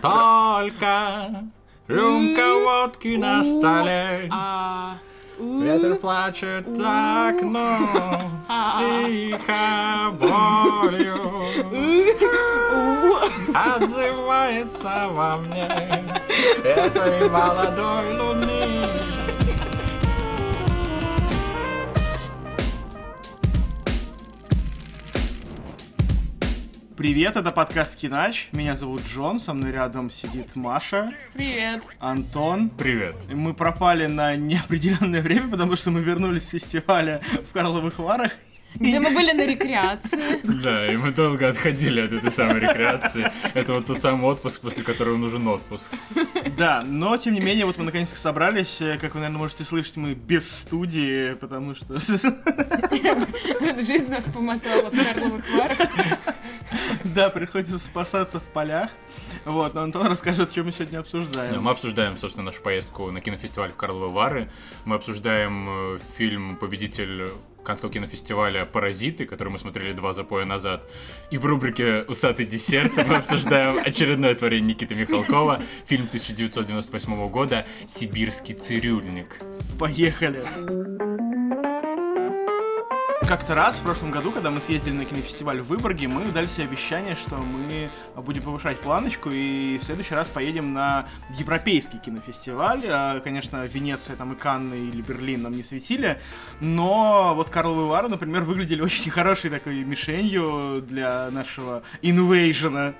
Только рюмка водки на столе. А, Ветер плачет за окном, тихо болью отзывается во мне этой молодой луны. Привет, это подкаст Кинач. Меня зовут Джон, со мной рядом сидит Маша, Привет. Антон. Привет. Мы пропали на неопределенное время, потому что мы вернулись с фестиваля в Карловых Варах. Где мы были на рекреации. Да, и мы долго отходили от этой самой рекреации. Это вот тот самый отпуск, после которого нужен отпуск. Да, но тем не менее, вот мы наконец-то собрались. Как вы, наверное, можете слышать, мы без студии, потому что... Жизнь нас помотала в Карловых Варах. Да, приходится спасаться в полях. Вот, но Антон расскажет, что мы сегодня Да, обсуждаем. Мы обсуждаем, собственно, нашу поездку на кинофестиваль в Карловы Вары. Мы обсуждаем э, фильм «Победитель Канского кинофестиваля «Паразиты», который мы смотрели два запоя назад. И в рубрике «Усатый десерт» мы обсуждаем очередное творение Никиты Михалкова, фильм 1998 года «Сибирский цирюльник». Поехали. Как-то раз в прошлом году, когда мы съездили на кинофестиваль в Выборге, мы дали себе обещание, что мы будем повышать планочку и в следующий раз поедем на европейский кинофестиваль. А, Конечно, Венеция там и Канны или Берлин нам не светили, но вот Карловы Вары, например, выглядели очень хорошей такой мишенью для нашего инвейжена.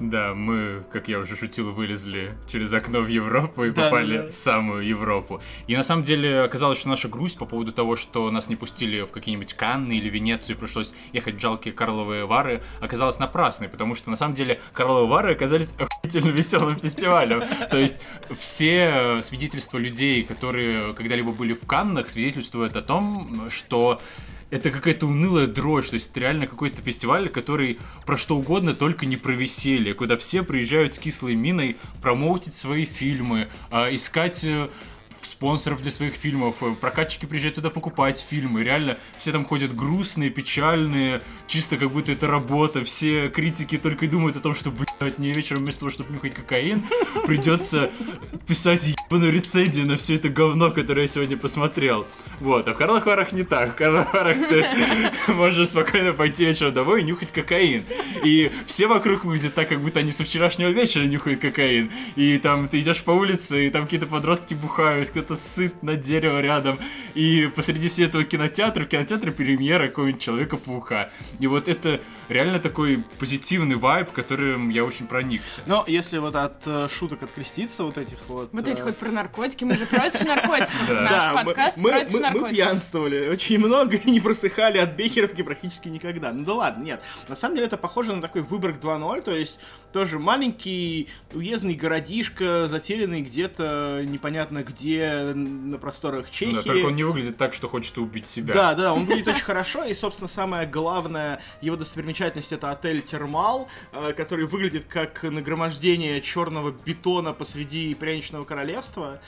Да, мы, как я уже шутил, вылезли через окно в Европу и попали в самую Европу. И на самом деле оказалось, что наша грусть по поводу того, что нас не пустили в какие-нибудь Канны или Венецию, пришлось ехать в жалкие Карловые Вары, оказалась напрасной, потому что на самом деле Карловые Вары оказались охуительно веселым фестивалем. То есть все свидетельства людей, которые когда-либо были в Каннах, свидетельствуют о том, что это какая-то унылая дрожь, то есть это реально какой-то фестиваль, который про что угодно, только не про веселье, куда все приезжают с кислой миной промоутить свои фильмы, а, искать э, спонсоров для своих фильмов, э, прокатчики приезжают туда покупать фильмы, реально все там ходят грустные, печальные, чисто как будто это работа, все критики только и думают о том, что, мне вечером вместо того, чтобы нюхать кокаин, придется писать ебаную рецензию на все это говно, которое я сегодня посмотрел. Вот, а в Варах не так. В Варах ты можешь спокойно пойти вечером домой и нюхать кокаин. И все вокруг выглядят так, как будто они со вчерашнего вечера нюхают кокаин. И там ты идешь по улице, и там какие-то подростки бухают, кто-то сыт на дерево рядом. И посреди всего этого кинотеатра, в кинотеатре премьера какого-нибудь Человека-паука. И вот это реально такой позитивный вайб, которым я очень проникся. Но если вот от э, шуток откреститься, вот этих вот... Вот эти э, вот про наркотики, мы же против наркотиков. Наш Да, мы- подкаст против мы- мы наркотиков. пьянствовали очень много и не просыхали от бехеровки практически никогда. Ну да ладно, нет. На самом деле это похоже на такой Выборг 2.0, то есть тоже маленький уездный городишко, затерянный где-то непонятно где на просторах Чехии. Да, только он не выглядит так, что хочет убить себя. Да, да, он выглядит очень хорошо, и, собственно, самая главная его достопримечательность это отель Термал, э, который выглядит как нагромождение черного бетона посреди пряничного королевства.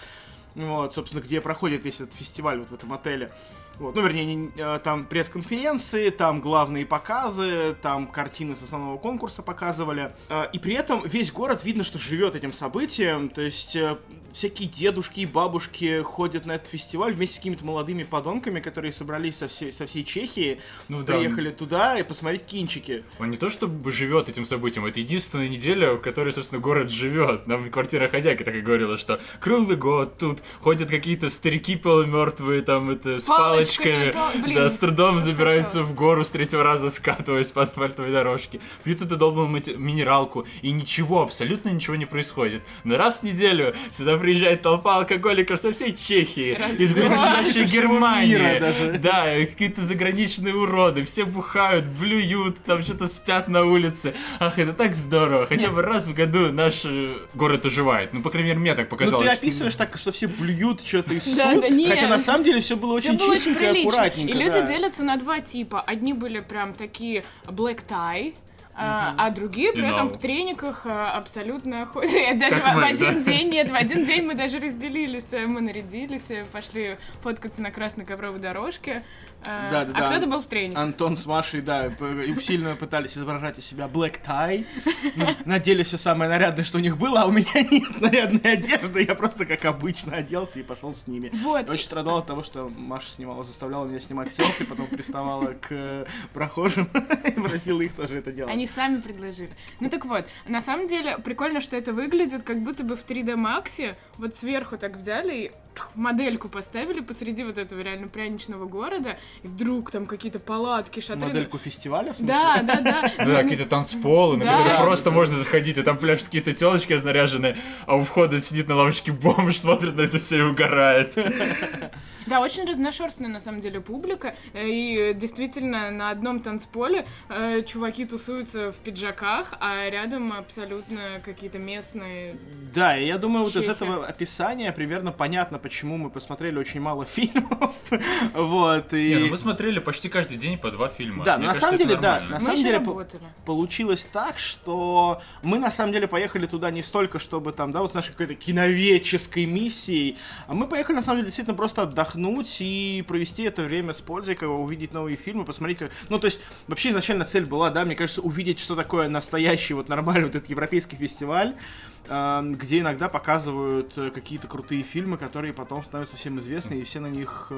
Вот, собственно, где проходит весь этот фестиваль вот в этом отеле. Вот, ну, вернее, не- э, там пресс-конференции, там главные показы, там картины с основного конкурса показывали. Э, И при этом весь город видно, что живет этим событием. То есть э, всякие дедушки и бабушки ходят на этот фестиваль вместе с какими-то молодыми подонками, которые собрались со всей, со всей Чехии, Ну да. приехали туда и посмотреть кинчики. Он не то чтобы живет этим событием, это единственная неделя, в которой, собственно, город живет. Нам квартира хозяйка так и говорила, что круглый год тут ходят какие-то старики полумертвые, там это с, С палочками, пал- блин, да, с трудом забираются в гору с третьего раза скатываясь по асфальтовой дорожке, пьют эту долбанную мати- минералку, и ничего, абсолютно ничего не происходит. Но раз в неделю сюда приезжает толпа алкоголиков со всей Чехии, из близлежащей Германии, да, какие-то заграничные уроды, все бухают, блюют, там что-то спят на улице. Ах, это так здорово. Хотя бы раз в году наш э, город оживает. Ну, по крайней мере, мне так Ну, показалось. ты что- описываешь так, что все блюют что-то и нет. хотя на самом деле все было очень было аккуратненько. И люди да. делятся на два типа. Одни были прям такие black tie, А, а другие при этом в трениках а, абсолютно ходят. Даже в, один да. день, нет, в один день мы даже разделились. э, Мы нарядились, э, пошли фоткаться на красной ковровой дорожке. а, Да, да, а да. кто-то был в тренике. Антон с Машей, да, сильно пытались изображать из себя black tie. Ну, Надели все самое нарядное, что у них было, а у меня нет нарядной одежды. Я просто как обычно оделся и пошел с ними. Вот. Я очень страдал от того, что Маша снимала, заставляла меня снимать селфи, потом приставала к э, прохожим и просила их тоже это делать. Они сами предложили. Ну так вот, на самом деле прикольно, что это выглядит, как будто бы в 3D Max вот сверху так взяли и тх, модельку поставили посреди вот этого реально пряничного города, и вдруг там какие-то палатки, шатры. Модельку фестиваля, в смысле? Да, да, да. Ну да, какие-то танцполы, на которые просто можно заходить, и там пляшут какие-то телочки наряженные, а у входа сидит на лавочке бомж, смотрит на это все и угорает. Да, очень разношерстная на самом деле публика. э, И действительно на одном танцполе э, чуваки тусуются в пиджаках, а рядом абсолютно какие-то местные. Да, и я думаю, вот из Чехи. этого описания примерно понятно, почему мы посмотрели очень мало фильмов. Вот, и... Не, ну мы смотрели почти каждый день по два фильма. Да, Мне на кажется, самом деле, да, на Мы самом деле, работали. получилось так, что мы на самом деле поехали туда не столько, чтобы там, да, вот с нашей какой-то киноведческой миссией, а мы поехали на самом деле действительно просто отдохнуть и провести это время с пользой, как увидеть новые фильмы, посмотреть, как... ну то есть вообще изначально цель была, да, мне кажется, увидеть, что такое настоящий вот нормальный вот этот европейский фестиваль, э, где иногда показывают э, какие-то крутые фильмы, которые потом становятся всем известны, и все на них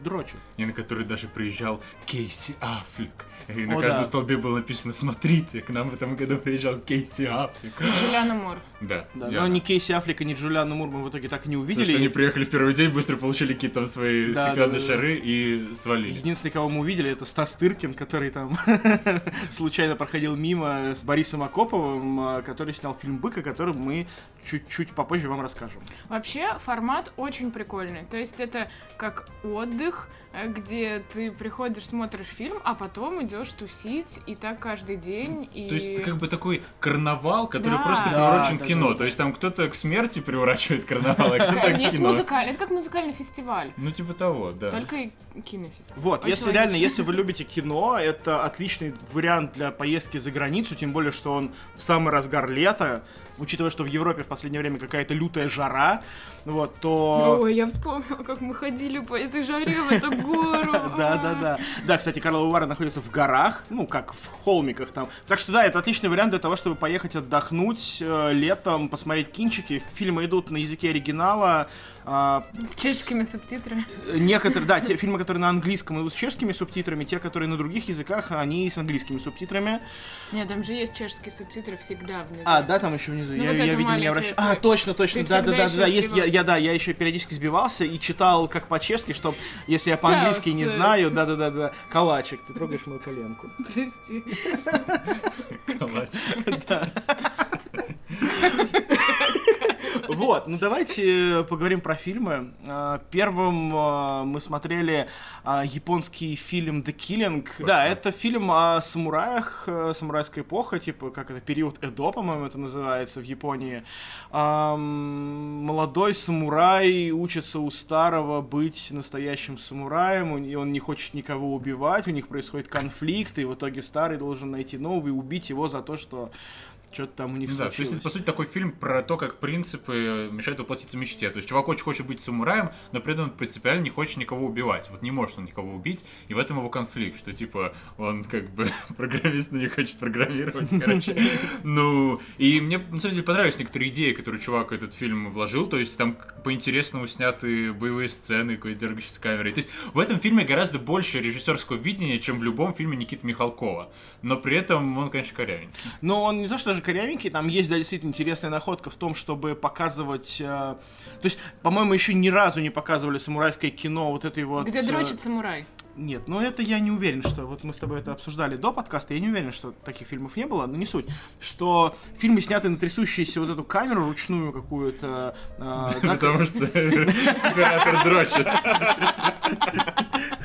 дрочат. И на который даже приезжал Кейси Аффлек. И на О, каждом да. столбе было написано «Смотрите, к нам в этом году приезжал Кейси Аффлек». Джулиана Мур. Да, Да, но ни Кейси Аффлека, ни Джулиану Мур мы в итоге так и не Потому увидели. что они приехали в первый день, быстро получили какие-то там свои Да, стеклянные да, да. шары и свалили. Единственный, кого мы увидели, это Стас Тыркин, который там случайно проходил мимо с Борисом Акоповым, а, который снял фильм «Бык», о котором мы чуть-чуть попозже вам расскажем. Вообще формат очень прикольный. То есть это как отдых, э, где ты приходишь, смотришь фильм, а потом идешь тусить, и так каждый день. И... То есть это как бы такой карнавал, который Да. просто Да, приурочен да, к кино. да, да. То есть там кто-то к смерти приурачивает карнавал, а кто-то к Есть кино. музыкальный, это как музыкальный фестиваль. Ну типа того, да. Только кинофестиваль. Вот, если реально, если вы любите кино, это отличный вариант для поездки за границу, тем более, что он в самый разгар лета, учитывая, что в Европе в последнее время какая-то лютая жара, вот, то... Ой, я вспомнила, как мы ходили по этой жаре в эту гору. Да, да, кстати, Карловы Вары находятся в горах, ну, как в холмиках там. Так что да, это отличный вариант для того, чтобы поехать отдохнуть э, летом, посмотреть кинчики. Фильмы идут на языке оригинала. а, С чешскими субтитрами. некоторые, да, те фильмы, которые на английском идут с чешскими субтитрами, те, которые на других языках, они с английскими субтитрами. Нет, там же есть чешские субтитры всегда внизу. А, да, там еще внизу. Ну, я, вот я маленькое, обращаюсь. ты- А, точно, точно, ты да, да, всегда да, еще да, есть, я. Я, да, я еще периодически сбивался и читал как по-чешски, чтобы, если я по-английски не знаю, да, да, да, да, калачик, ты трогаешь мою коленку. Прости. Калач. Вот, ну давайте поговорим про фильмы. А, Первым а, мы смотрели а, японский фильм The Killing. Да, это фильм о самураях, э, самурайская эпоха, типа, как это, период Эдо, по-моему, это называется в Японии. Молодой самурай учится у старого быть настоящим самураем, и он не хочет никого убивать, у них происходит конфликт, и в итоге старый должен найти новый и убить его за то, что что-то там у них Ну да, то есть случилось. это, по сути, такой фильм про то, как принципы мешают воплотиться мечте. То есть чувак очень хочет быть самураем, но при этом он принципиально не хочет никого убивать. Вот не может он никого убить, и в этом его конфликт, что типа он как бы программист, но не хочет программировать, короче. Ну, и мне на самом деле понравились некоторые идеи, которые чувак этот фильм вложил, то есть там по-интересному сняты боевые сцены, какой-то дергающейся камерой. То есть в этом фильме гораздо больше режиссерского видения, чем в любом фильме Никиты Михалкова. Но при этом он, конечно, корявенький. Но он не то, что даже корявенький, там есть, да, действительно интересная находка в том, чтобы показывать... э, то есть, по-моему, еще ни разу не показывали самурайское кино вот этой вот... Где э, дрочит самурай. Нет, ну это я не уверен, что... Вот мы с тобой это обсуждали до подкаста, я не уверен, что таких фильмов не было, но не суть. Что фильмы сняты на трясущуюся вот эту камеру ручную какую-то... э, Потому что оператор дрочит.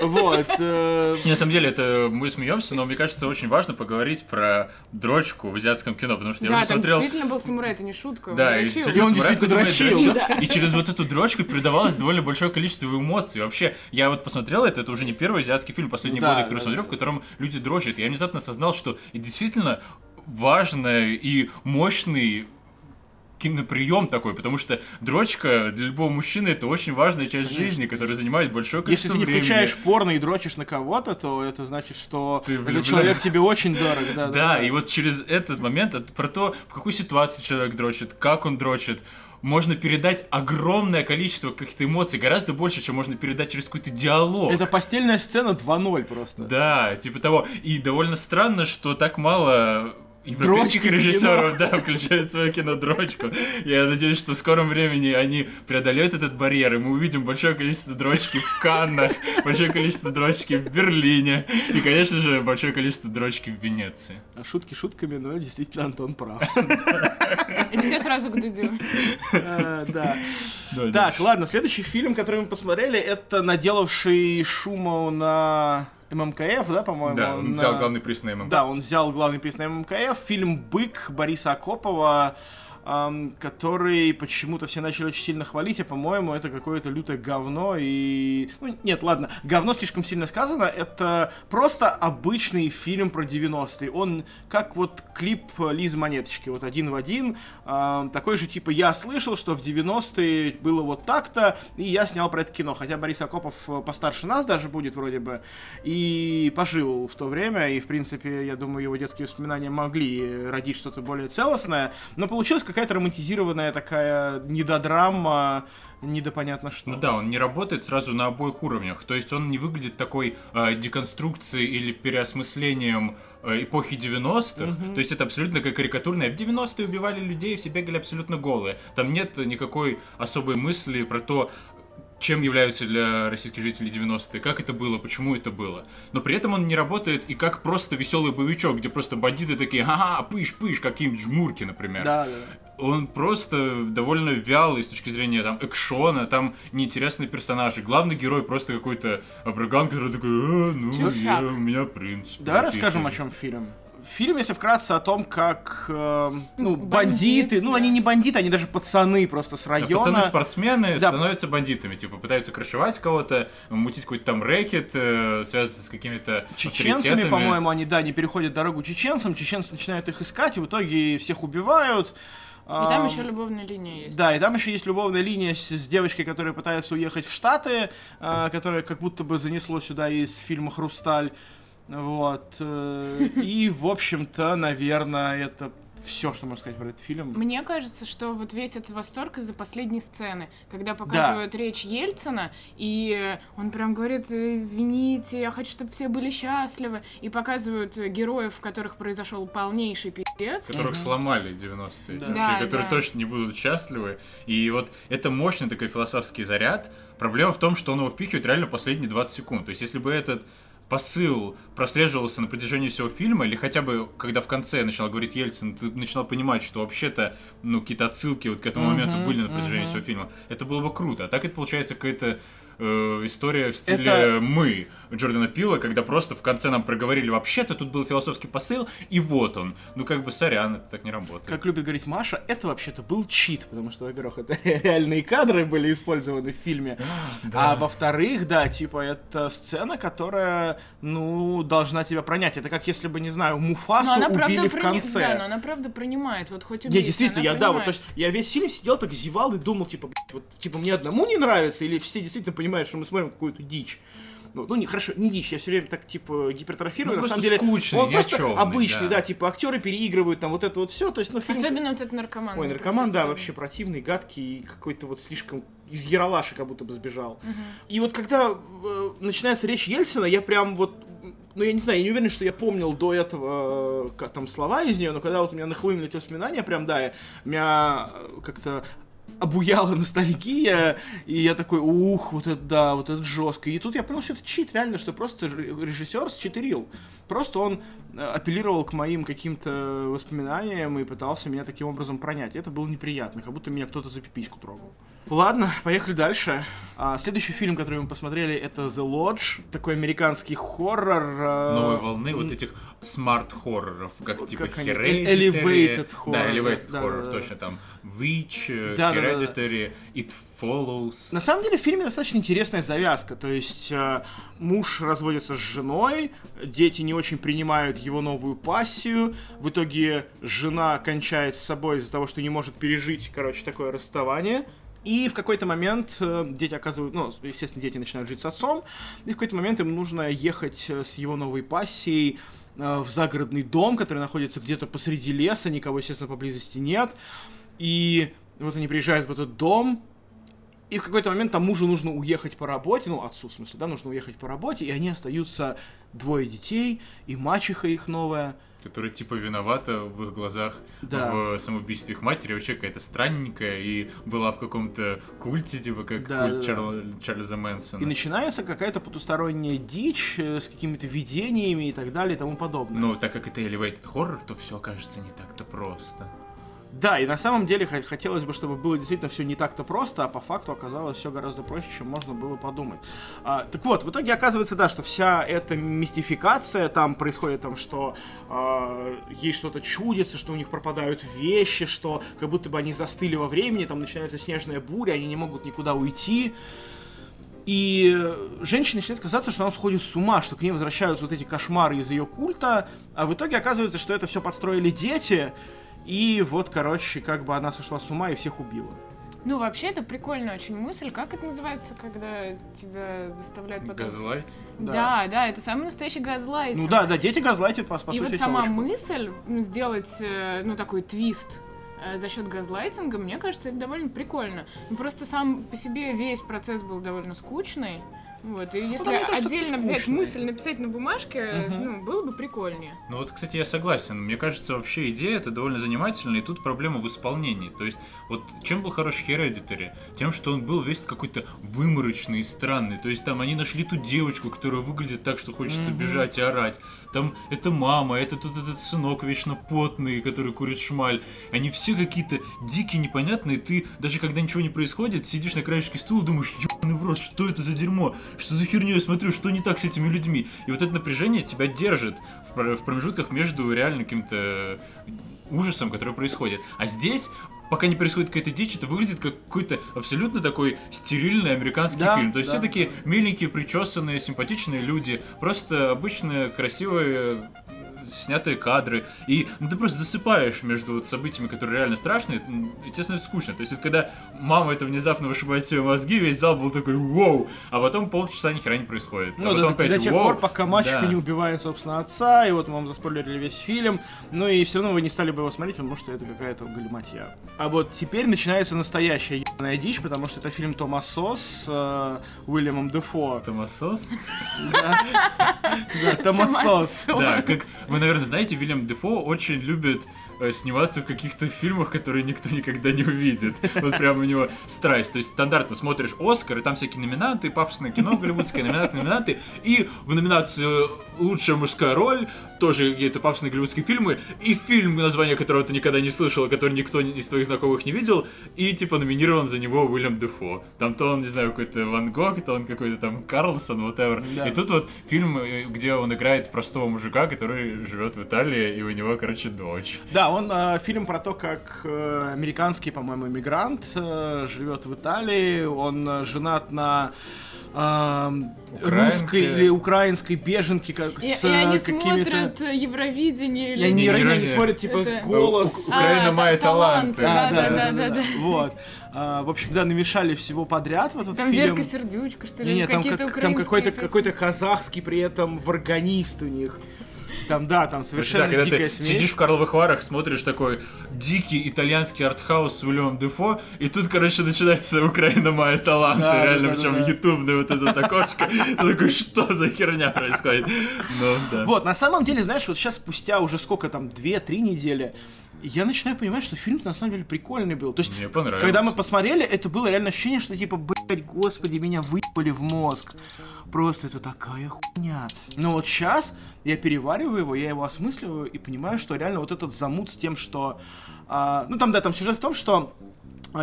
Вот. э, Не, на самом деле, это мы смеемся, но мне кажется, очень важно поговорить про дрочку в азиатском кино, потому что я Да, уже там смотрел... действительно был самурай, это не шутка. Да, и, он действительно дрочил. И через вот эту дрочку передавалось довольно большое количество эмоций. Вообще, я вот посмотрел это, это уже не первый азиатский фильм последние годы, который смотрел, в котором люди дрочат. Я внезапно осознал, что действительно важный и мощный киноприем такой, потому что дрочка для любого мужчины это очень важная часть жизни, которая занимает большое Если количество ты не времени. включаешь порно и дрочишь на кого-то, то это значит, что Ты влюблен. человек тебе очень дорог. Да, Да, и вот через этот момент, про то, в какой ситуации человек дрочит, как он дрочит, можно передать огромное количество каких-то эмоций, гораздо больше, чем можно передать через какой-то диалог. Это постельная сцена 2.0 просто. Да, типа того. И довольно странно, что так мало европейских Дрочки режиссеров, да, включают свою кинодрочку. Я надеюсь, что в скором времени они преодолеют этот барьер, и мы увидим большое количество дрочки в Каннах, большое количество дрочки в Берлине, и, конечно же, большое количество дрочки в Венеции. А Шутки шутками, но действительно Антон прав. И все сразу к Дудю. Э, Да. Давай Так, ладно, следующий фильм, который мы посмотрели, это наделавший шума на ММКФ, да, по-моему? Да, он на- взял главный приз на ММК. Да, он взял главный приз на ММКФ, фильм «Бык» Бориса Акопова, который почему-то все начали очень сильно хвалить, а по-моему это какое-то лютое говно и... Ну, нет, ладно, говно слишком сильно сказано, это просто обычный фильм про 90-е. Он как вот клип Лизы Монеточки, вот один в один, такой же типа «Я слышал, что в 90-е было вот так-то, и я снял про это кино». Хотя Борис Акопов э, постарше нас даже будет вроде бы, и пожил в то время, и в принципе, я думаю, его детские воспоминания могли родить что-то более целостное, но получилась какая-то романтизированная такая недодрама, недопонятно что. Ну да, он не работает сразу на обоих уровнях. То есть он не выглядит такой э, деконструкцией или переосмыслением э, эпохи 90-х. То есть это абсолютно как карикатурное. В 90-е убивали людей, все бегали абсолютно голые. Там нет никакой особой мысли про то, чем являются для российских жителей 90-е, как это было, почему это было. Но при этом он не работает и как просто веселый боевичок, где просто бандиты такие, ага, пыш-пыш, какие-нибудь жмурки, например Да, да. он просто довольно вялый с точки зрения там экшона, там неинтересные персонажи. Главный герой просто какой-то абраган, который такой, «А, ну, я, у меня принц. Давай Вот, расскажем, о есть». чем фильм. Фильм, если вкратце, о том, как э, ну, Бандит, бандиты, ну да. они не бандиты, они даже пацаны просто с Да, района. Пацаны-спортсмены Да. становятся бандитами, типа пытаются крышевать кого-то, мутить какой-то там рэкет, э, связываться с какими-то Чеченцами, по-моему, они, да, не переходят дорогу чеченцам, чеченцы начинают их искать, и в итоге всех убивают. И там еще любовная линия есть. Да, и там еще есть любовная линия с, с девочкой, которая пытается уехать в Штаты, а, которая как будто бы занесло сюда из фильма «Хрусталь». Вот. э, И, в общем-то, наверное, это все, что можно сказать про этот фильм. Мне кажется, что вот весь этот восторг из-за последней сцены, когда показывают речь Ельцина, и он прям говорит, извините, я хочу, чтобы все были счастливы, и показывают героев, в которых произошел полнейший пиздец. которых сломали 90-е, Да. Да, которые да. точно не будут счастливы. И вот это мощный такой философский заряд. Проблема в том, что он его впихивает реально в последние 20 секунд. То есть, если бы этот посыл прослеживался на протяжении всего фильма, или хотя бы, когда в конце начал говорить Ельцин, ты начинал понимать, что вообще-то, ну, какие-то отсылки вот к этому Мгм, моменту были на протяжении мгм. всего фильма, это было бы круто. А так это получается какая-то э, история в стиле Это- «Мы» Джордана Пила, когда просто в конце нам проговорили, вообще-то тут был философский посыл, и вот он. Ну, как бы, сорян, это так не работает. Как любит говорить Маша, это вообще-то был чит, потому что, во-первых, это реальные кадры были использованы в фильме, а во-вторых, да, типа, это сцена, которая, ну, должна тебя пронять. Это как если бы, не знаю, Но Муфасу она убили правда в прони- конце. Да, но она правда принимает, вот хоть Не, убейся, действительно, она я, да, вот, то есть, я весь фильм сидел так зевал и думал, типа, вот, типа, мне одному не нравится, или все действительно понимают, что мы смотрим какую-то дичь. Ну, ну, не, хорошо, не дичь, я все время так, типа, гипертрофирую, Ну, на самом деле. скучный, он просто чёмный, обычный, да. да. типа, актеры переигрывают, там, вот это вот все, то есть, ну, фильм... Особенно вот этот наркоман. Ой, наркоман, да, вообще противный, гадкий, и какой-то вот слишком из Яралаша как будто бы сбежал. И вот когда э, начинается речь Ельцина, я прям вот, ну я не знаю, я не уверен, что я помнил до этого э, там слова из нее, но когда вот у меня нахлынули эти воспоминания, прям да, я- меня э, как-то обуяла ностальгия, и я такой, ух, вот это да, вот это жестко. И тут я понял, что это чит, реально, что просто режиссер считерил. Просто он э, апеллировал к моим каким-то воспоминаниям и пытался меня таким образом пронять. И это было неприятно, как будто меня кто-то за пипиську трогал. Ладно, поехали дальше. А, следующий фильм, который мы посмотрели, это The Lodge, такой американский хоррор. А... Новой волны вот этих смарт-хорроров, как типа как Hereditary. Elevated horror. Да, Elevated да, horror, да, да. точно там. Witch, Да, да, да, да. Hereditary, It Follows. На самом деле в фильме достаточно интересная завязка. То есть э, муж разводится с женой, дети не очень принимают его новую пассию. В итоге жена кончает с собой из-за того, что не может пережить, короче, такое расставание. И в какой-то момент э, дети оказывают, ну, естественно, дети начинают жить с отцом, и в какой-то момент им нужно ехать э, с его новой пассией э, в загородный дом, который находится где-то посреди леса, никого, естественно, поблизости нет. И вот они приезжают в этот дом, и в какой-то момент там мужу нужно уехать по работе, ну, отцу, в смысле, да, нужно уехать по работе, и они остаются двое детей, и мачеха их новая. Которая типа виновата в их глазах Да. в самоубийстве их матери, вообще какая-то странненькая, и была в каком-то культе, типа как Да, культ да, Чарл- Чарльза Мэнсона. И начинается какая-то потусторонняя дичь э, с какими-то видениями и так далее и тому подобное. Но так как это elevated horror, то все окажется не так-то просто. Да, и на самом деле хотелось бы, чтобы было действительно все не так-то просто, а по факту оказалось все гораздо проще, чем можно было подумать. А, так вот, в итоге оказывается, да, что вся эта мистификация, там происходит там, что а, ей что-то чудится, что у них пропадают вещи, что как будто бы они застыли во времени, там начинается снежная буря, они не могут никуда уйти. И женщине начинает казаться, что она сходит с ума, что к ней возвращаются вот эти кошмары из ее культа, а в итоге оказывается, что это все подстроили дети, и вот, короче, как бы она сошла с ума и всех убила. Ну, вообще, это прикольная очень мысль. Как это называется, когда тебя заставляют потом... Газлайт? Да. Да, да, это самый настоящий газлайтинг. Ну да, да, дети газлайтят, по, по И сути, вот сама тёлочку. мысль сделать, э, ну, такой твист э, за счет газлайтинга, мне кажется, это довольно прикольно. Ну, просто сам по себе весь процесс был довольно скучный. Вот, и если там не то, отдельно взять мысль, написать на бумажке, Мгм. ну, было бы прикольнее. Ну вот, кстати, я согласен. Мне кажется, вообще идея это довольно занимательная, и тут проблема в исполнении. То есть, вот чем был хорош Hereditary? Тем, что он был весь какой-то выморочный и странный. То есть там они нашли ту девочку, которая выглядит так, что хочется Мгм. бежать и орать. Там это мама, это тут этот сынок вечно потный, который курит шмаль. Они все какие-то дикие, непонятные. Ты даже когда ничего не происходит, сидишь на краешке стула, думаешь, ебаный в рот, что это за дерьмо? Что за херню я смотрю, что не так с этими людьми? И вот это напряжение тебя держит в пр- в промежутках между реально каким-то ужасом, который происходит. А здесь пока не происходит какая-то дичь, это выглядит как какой-то абсолютно такой стерильный американский Да, фильм. То есть да. все такие миленькие, причесанные, симпатичные люди, просто обычные, красивые снятые кадры, и ну, ты просто засыпаешь между вот событиями, которые реально страшные, и тебе становится скучно. То есть вот когда мама это внезапно вышибает себе мозги, весь зал был такой «Воу!», а потом полчаса ни хера не происходит. Ну а да, потом до, опять до пор, пока мачеха Да. не убивает, собственно, отца, и вот мы вам заспойлерили весь фильм, ну и все равно вы не стали бы его смотреть, потому что это какая-то галиматья. А вот теперь начинается настоящая ебаная дичь, потому что это фильм Томасо с э, Уильямом Дефо. Томасос? Да, Томасос. Да, как вы, наверное, знаете, Вильям Дефо очень любит сниматься в каких-то фильмах, которые никто никогда не увидит. Вот прям у него страсть. То есть стандартно смотришь Оскар, и там всякие номинанты, пафосное кино, голливудское, номинанты, номинанты. И в номинацию «Лучшая мужская роль» тоже какие-то пафосные голливудские фильмы, и фильм, название которого ты никогда не слышал, который никто из твоих знакомых не видел, и типа номинирован за него Уильям Дефо. Там то он, не знаю, какой-то Ван Гог, то он какой-то там Карлсон, whatever. Да. И тут вот фильм, э, где он играет простого мужика, который живет в Италии, и у него, короче, дочь. Да, он э, фильм про то, как э, американский, по-моему, иммигрант э, живет в Италии. Он э, женат на э, русской или украинской беженке, как И, с и они какими-то. смотрят Евровидение или... Я не они не, не. смотрят типа Это- голос. У- Украина А, мои та- таланты, да, да, да, да. Вот. А, в общем, да, намешали всего подряд в этот Там фильм. Верка Сердючка, что ли? Не, не, там, как- там какой-то какой-то казахский при этом в органист у них. Там, да, там совершенно да, когда дикая ты смесь. сидишь в Карловых Варах, смотришь такой дикий итальянский артхаус с Уильямом Дефо, и тут, короче, начинается Украина моя таланты, Да, реально, да, причем да, да. ютубное вот это окошко. Такой, что за херня происходит? Ну, да. Вот, на самом деле, знаешь, вот сейчас спустя уже сколько там, 2-3 недели, я начинаю понимать, что фильм на самом деле прикольный был. То есть, Мне понравилось. когда мы посмотрели, это было реально ощущение, что типа, блядь, господи, меня выпали в мозг. Просто это такая хуйня. Но вот сейчас я перевариваю его, я его осмысливаю и понимаю, что реально вот этот замут с тем, что... а, ну там, да, там сюжет в том, что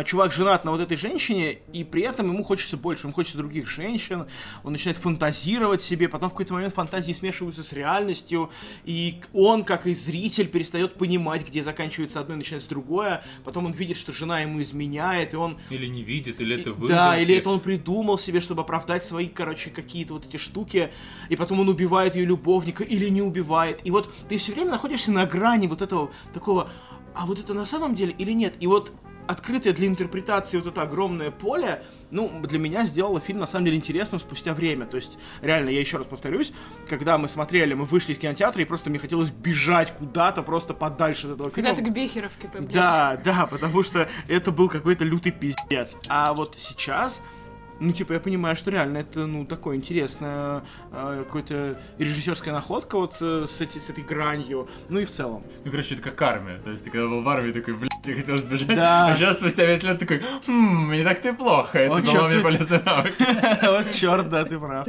чувак женат на вот этой женщине, и при этом ему хочется больше, ему хочется других женщин, он начинает фантазировать себе, потом в какой-то момент фантазии смешиваются с реальностью, и он, как и зритель, перестает понимать, где заканчивается одно и начинается другое, потом он видит, что жена ему изменяет, и он... Или не видит, или это выдумки. Да, или это он придумал себе, чтобы оправдать свои, короче, какие-то вот эти штуки, и потом он убивает ее любовника или не убивает. И вот ты все время находишься на грани вот этого такого, а вот это на самом деле или нет? И вот открытое для интерпретации вот это огромное поле, ну, для меня сделало фильм на самом деле интересным спустя время. То есть, реально, я еще раз повторюсь, когда мы смотрели, мы вышли из кинотеатра, и просто мне хотелось бежать куда-то, просто подальше от этого фильма. Когда ты к Бехеровке поближе. Да, да, потому что это был какой-то лютый пиздец. А вот сейчас, ну, типа, я понимаю, что реально это, ну, такое интересное, э, какое-то режиссерская находка вот э, с, эти- с этой гранью. Ну и в целом. Ну, короче, это как армия. То есть ты когда был в армии, такой, блядь, я хотел сбежать. Да. А сейчас, спустя 5 лет, такой, хм, не так-то и плохо. Это дало мне ты. полезный навык. Вот черт, да, ты прав.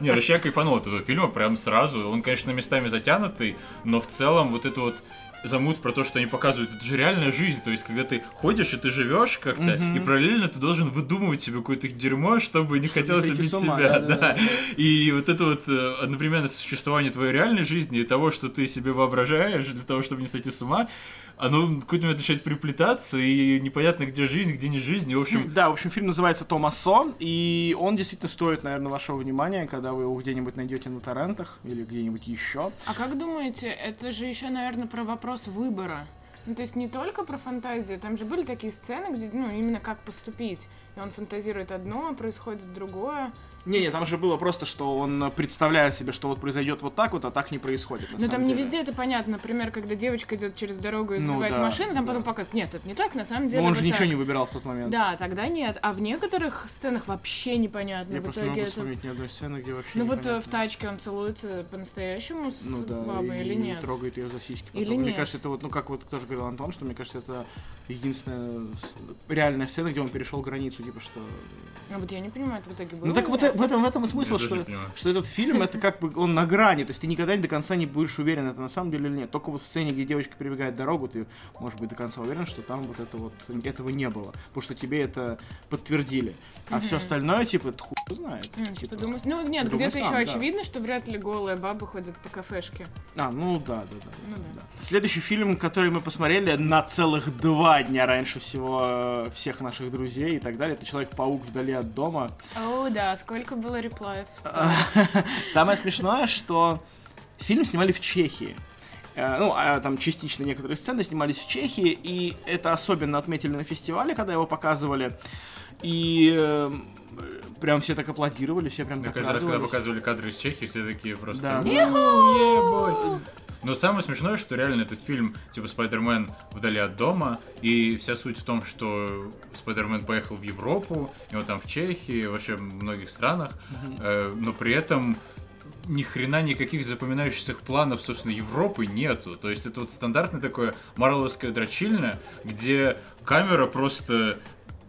Не, вообще я кайфанул от этого фильма прям сразу. Он, конечно, местами затянутый, но в целом вот это вот замут про то, что они показывают, это же реальная жизнь. То есть, когда ты ходишь и ты живешь как-то, и параллельно ты должен выдумывать себе какое-то дерьмо, чтобы не хотелось сойти убить с ума, себя. да-да-да. Да. И вот это вот э, одновременно существование твоей реальной жизни и того, что ты себе воображаешь для того, чтобы не сойти с ума, оно в какой-то момент начинает приплетаться, и непонятно, где жизнь, где не жизнь. И, в общем, Да, в общем, фильм называется Томасо, и он действительно стоит, наверное, вашего внимания, когда вы его где-нибудь найдете на торрентах или где-нибудь еще. А как думаете, это же еще, наверное, про вопрос выбора? Ну, то есть не только про фантазию, там же были такие сцены, где, ну, именно как поступить. И он фантазирует одно, а происходит другое. Не-не, там же было просто, что он представляет себе, что вот произойдет вот так вот, а так не происходит. Но самом там не деле. везде это понятно. Например, когда девочка идет через дорогу и Ну сбивает да, машину, там да. потом показывают, нет, это не так, на самом деле Но он вот же ничего так». не выбирал в тот момент. Да, тогда нет. А в некоторых сценах вообще непонятно. Я в просто не итоге могу это... вспомнить ни одной сцены, где вообще Ну вот э, непонятно. в тачке он целуется по-настоящему с Ну да, бабой или нет? трогает ее за сиськи. Или потом. Мне нет? кажется, это вот, ну как вот тоже говорил Антон, что мне кажется, это единственная реальная сцена, где он перешел границу, типа что. А вот я не понимаю, это в итоге было. Ну так вот э, в этом, в этом и смысл, Я что, не что этот фильм это как бы он на грани, то есть ты никогда до конца не будешь уверен, это на самом деле или нет. Только вот в сцене, где девочка перебегает дорогу, ты можешь быть до конца уверен, что там вот это вот этого не было, потому что тебе это подтвердили. А все остальное, типа, это хуй знает. М, типа. Типа думаешь, ну нет, где-то еще да. очевидно, что вряд ли голая баба ходит по кафешке. А, ну да, да, да. Ну да. Следующий фильм, который мы посмотрели на целых два дня раньше всего э, всех наших друзей и так далее, это Человек-паук вдали от дома. О, да, сколько было реплаев. Самое смешное, что фильм снимали в Чехии. Э, Ну, а там частично некоторые сцены снимались в Чехии, и это особенно отметили на фестивале, когда его показывали. И э, прям все так аплодировали, все прям Мне так каждый раз, когда показывали кадры из Чехии, все такие просто... Да. Но самое смешное, что реально этот фильм, типа Спайдермен вдали от дома, и вся суть в том, что Спайдермен поехал в Европу, и он там в Чехии, вообще в многих странах, э, но при этом ни хрена никаких запоминающихся планов, собственно, Европы нету. То есть это вот стандартное такое марвеловское дрочильное, где камера просто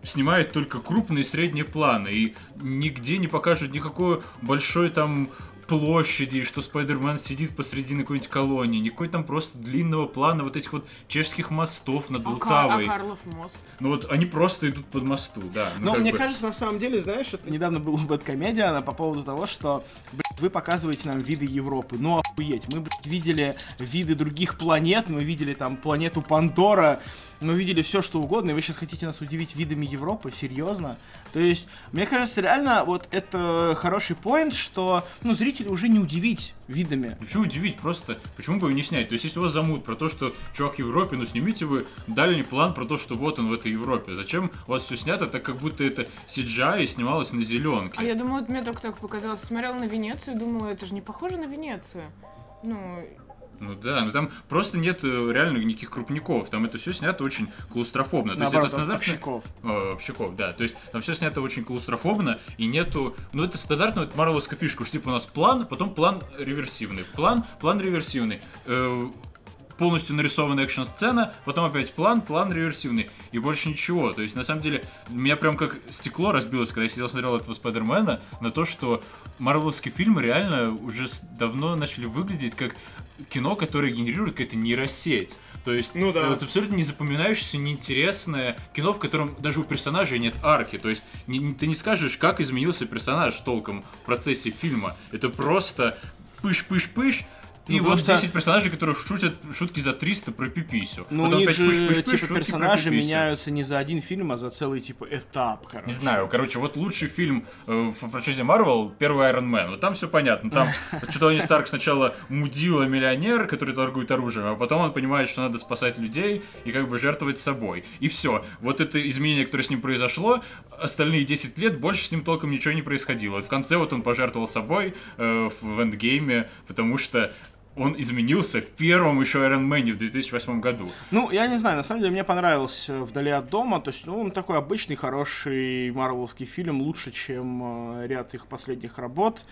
снимает только крупные и средние планы, и нигде не покажут никакой большой там площади, что Спайдермен сидит посреди какой-нибудь колонии, никакой там просто длинного плана вот этих вот чешских мостов над А, Кар- а Лтавой. Карлов мост. Ну вот они просто идут под мосту, да. ну Но как мне бы. кажется, на самом деле, знаешь, это недавно была бэткомедия по поводу того, что, блядь, вы показываете нам виды Европы. Ну, охуеть. Мы, блядь, видели виды других планет, мы видели там планету Пандора, мы видели все, что угодно, и вы сейчас хотите нас удивить видами Европы? Серьезно? То есть, мне кажется, реально, вот это хороший поинт, что, ну, зрителя уже не удивить видами. Почему удивить? Просто почему бы его не снять? То есть, если у вас замут про то, что чувак в Европе, ну снимите вы дальний план про то, что вот он в этой Европе. Зачем у вас все снято так, как будто это CGI и снималось на зеленке? А я думала, вот мне только так показалось. Смотрела на Венецию и думала, это же не похоже на Венецию. Ну, Ну да, но там просто нет э, реально никаких крупников. Там это все снято очень клаустрофобно. То Наоборот, есть это стандартно. общаков. Э, общаков, да. То есть там все снято очень клаустрофобно, и нету... Ну, это стандартная вот марвеловская фишка, что типа у нас план, потом план реверсивный. План, план реверсивный. Э, полностью нарисованная экшн-сцена, потом опять план, план реверсивный, и больше ничего. То есть, на самом деле, меня прям как стекло разбилось, когда я сидел смотрел этого Спайдермена, на то, что марвеловские фильмы реально уже давно начали выглядеть как кино, которое генерирует какая-то нейросеть. То есть, ну, да. вот абсолютно не запоминающееся, неинтересное кино, в котором даже у персонажей нет арки. То есть, не, не, ты не скажешь, как изменился персонаж толком в процессе фильма. Это просто пыш-пыш-пыш, и ну, вот что... 10 персонажей, которые шутят шутки за 300 про пиписю. Ну, Потом у них же, пыш, пыш, пыш, типа, персонажи меняются не за один фильм, а за целый, типа, этап, короче. Не знаю, короче, вот лучший фильм э, в франшизе Марвел, первый Iron Man. Вот там все понятно. Там что-то Тони Старк сначала мудила миллионер, который торгует оружием, а потом он понимает, что надо спасать людей и как бы жертвовать собой. И все. Вот это изменение, которое с ним произошло, остальные 10 лет больше с ним толком ничего не происходило. Вот в конце вот он пожертвовал собой э, в эндгейме, потому что он изменился в первом еще Iron Man в 2008 году. Ну, я не знаю, на самом деле мне понравился «Вдали от дома», то есть ну, он такой обычный, хороший марвеловский фильм, лучше, чем э, ряд их последних работ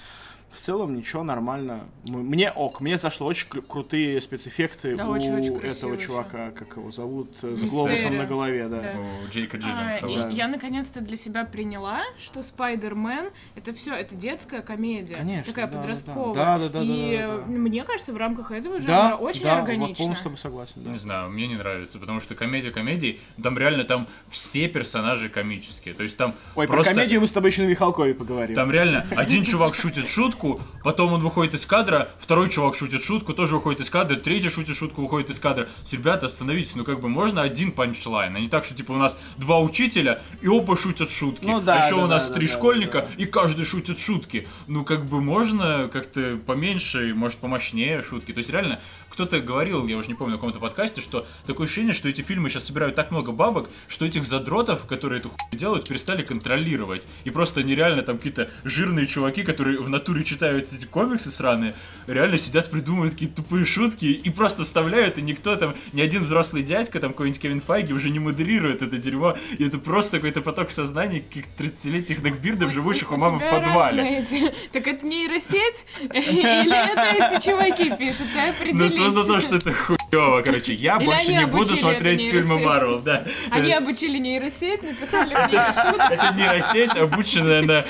в целом ничего, нормально. Мне ок, мне зашло очень крутые спецэффекты да, у очень, очень этого чувака, как его зовут, Мистерия. с глобусом на голове, да. да. У Джейка Джилленхола. А, Я наконец-то для себя приняла, что Спайдермен это все, это детская комедия. Конечно. Такая да, подростковая. Да, да, да. И да, да, да, мне кажется, в рамках этого жанра да, очень да, органично. Вот полностью с тобой согласен. Да. Не знаю, мне не нравится, потому что комедия комедий, там реально там все персонажи комические. То есть там Ой, просто... про комедию мы с тобой еще на Михалкове поговорим. Там реально один чувак шутит шутку, потом он выходит из кадра, второй чувак шутит шутку, тоже выходит из кадра, третий шутит шутку, выходит из кадра. Ребята, остановитесь, ну как бы можно один панчлайн, а не так, что типа у нас два учителя и оба шутят шутки. Ну, да, а еще да, у нас да, три да, школьника да, да. и каждый шутит шутки. Ну как бы можно как-то поменьше, может помощнее шутки. То есть реально кто-то говорил, я уже не помню, на каком-то подкасте, что такое ощущение, что эти фильмы сейчас собирают так много бабок, что этих задротов, которые эту хуйню делают, перестали контролировать. И просто нереально там какие-то жирные чуваки, которые в натуре читают эти комиксы сраные, реально сидят, придумывают какие-то тупые шутки и просто вставляют, и никто там, ни один взрослый дядька, там какой-нибудь Кевин Файги уже не модерирует это дерьмо, и это просто какой-то поток сознания каких-то 30-летних нокбирдов, живущих у мамы в подвале. Так это нейросеть? Или это эти чуваки пишут? Ты определись ну за то, что это хуево, короче. Я Или больше не буду смотреть фильмы Марвел, да. Они обучили нейросеть, напихали Это нейросеть, обученная на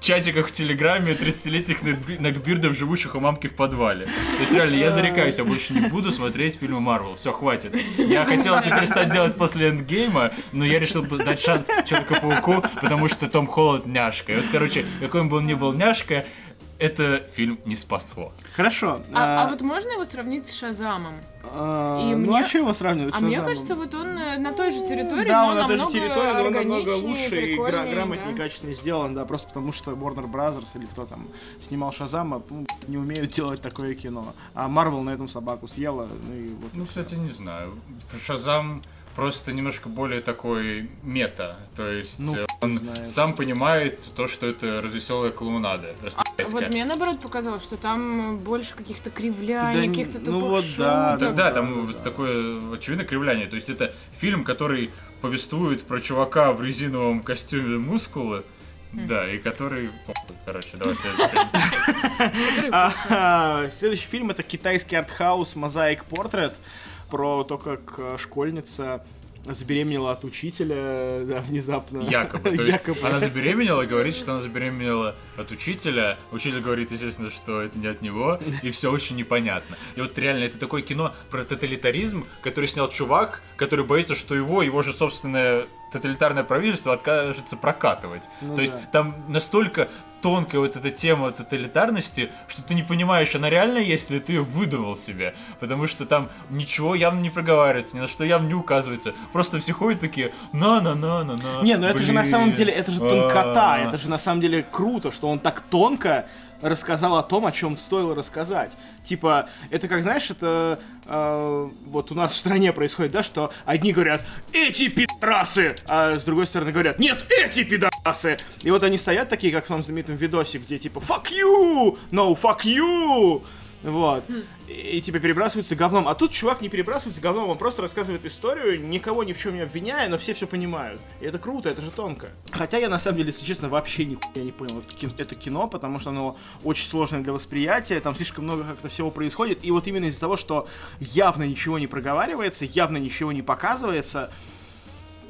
чатиках в Телеграме 30-летних нагбирдов, живущих у мамки в подвале. То есть реально, я зарекаюсь, я больше не буду смотреть фильмы Марвел. Все, хватит. Я хотел это перестать делать после Эндгейма, но я решил дать шанс Человеку-пауку, потому что Том Холланд няшка. И вот, короче, какой он ни был няшка, это фильм не спасло. Хорошо. А, а, а вот можно его сравнить с Шазамом? А, и ну мне... а что его сравнивать? А мне кажется, вот он э, на той же территории, да, но он на той же территории, но он намного лучше и гра- грамотнее, да? качественнее сделан, да, просто потому что Warner Brothers или кто там снимал Шазама, ну, не умеют делать такое кино. А Marvel на этом собаку съела, ну и вот. Ну, кстати, не знаю. Шазам просто немножко более такой мета. То есть ну, э, он знает. сам понимает то, что это развеселая клоунада. А, вот мне наоборот показалось, что там больше каких-то кривляний, да, каких-то тупых ну, вот, шуток. Да, да, да, там вот такое очевидно кривляние. То есть это фильм, который повествует про чувака в резиновом костюме мускулы, да, и который... Короче, давай следующий фильм. Следующий фильм это китайский артхаус Мозаик Портрет про то, как э, школьница забеременела от учителя, да, внезапно. Якобы. То есть Якобы. Она забеременела и говорит, что она забеременела от учителя. Учитель говорит, естественно, что это не от него, и все очень непонятно. И вот реально, это такое кино про тоталитаризм, который снял чувак, который боится, что его, его же собственное тоталитарное правительство откажется прокатывать. Ну, То есть там настолько тонкая вот эта тема тоталитарности, что ты не понимаешь, она реально есть или ты ее выдумал себе. Потому что там ничего явно не проговаривается, ни на что явно не указывается. Просто все ходят такие на-на-на-на-на. Не, ну это же на самом деле, это же тонкота, это же на самом деле круто, что он так тонко рассказал о том, о чем стоило рассказать. Типа, это как, знаешь, это э, вот у нас в стране происходит, да, что одни говорят «эти пидорасы», а с другой стороны говорят «нет, эти пидорасы». И вот они стоят такие, как в том знаменитом видосе, где типа «fuck you», «no, fuck you», Вот. И, и типа перебрасываются говном. А тут чувак не перебрасывается говном, он просто рассказывает историю, никого ни в чем не обвиняя, но все все понимают. И это круто, это же тонко. Хотя я на самом деле, если честно, вообще нихуя не понял это это кино, потому что оно очень сложное для восприятия, там слишком много как-то всего происходит. И вот именно из-за того, что явно ничего не проговаривается, явно ничего не показывается,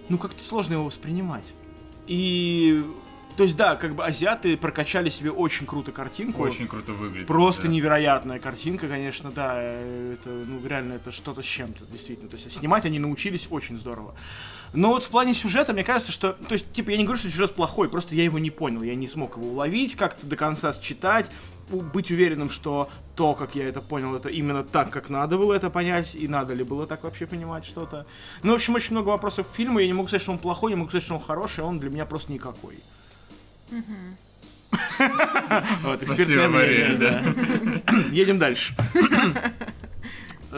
ну как-то сложно его воспринимать. И то есть, да, как бы азиаты прокачали себе очень круто картинку. Очень круто выглядит. Просто да. невероятная картинка, конечно, да. Это, ну, реально, это что-то с чем-то, действительно. То есть, снимать они научились очень здорово. Но вот в плане сюжета, мне кажется, что... То есть, типа, я не говорю, что сюжет плохой, просто я его не понял. Я не смог его уловить, как-то до конца считать, быть уверенным, что то, как я это понял, это именно так, как надо было это понять, и надо ли было так вообще понимать что-то. Ну, в общем, очень много вопросов к фильму. Я не могу сказать, что он плохой, не могу сказать, что он хороший, он для меня просто никакой. Вот, Спасибо, Мария, да. Едем дальше.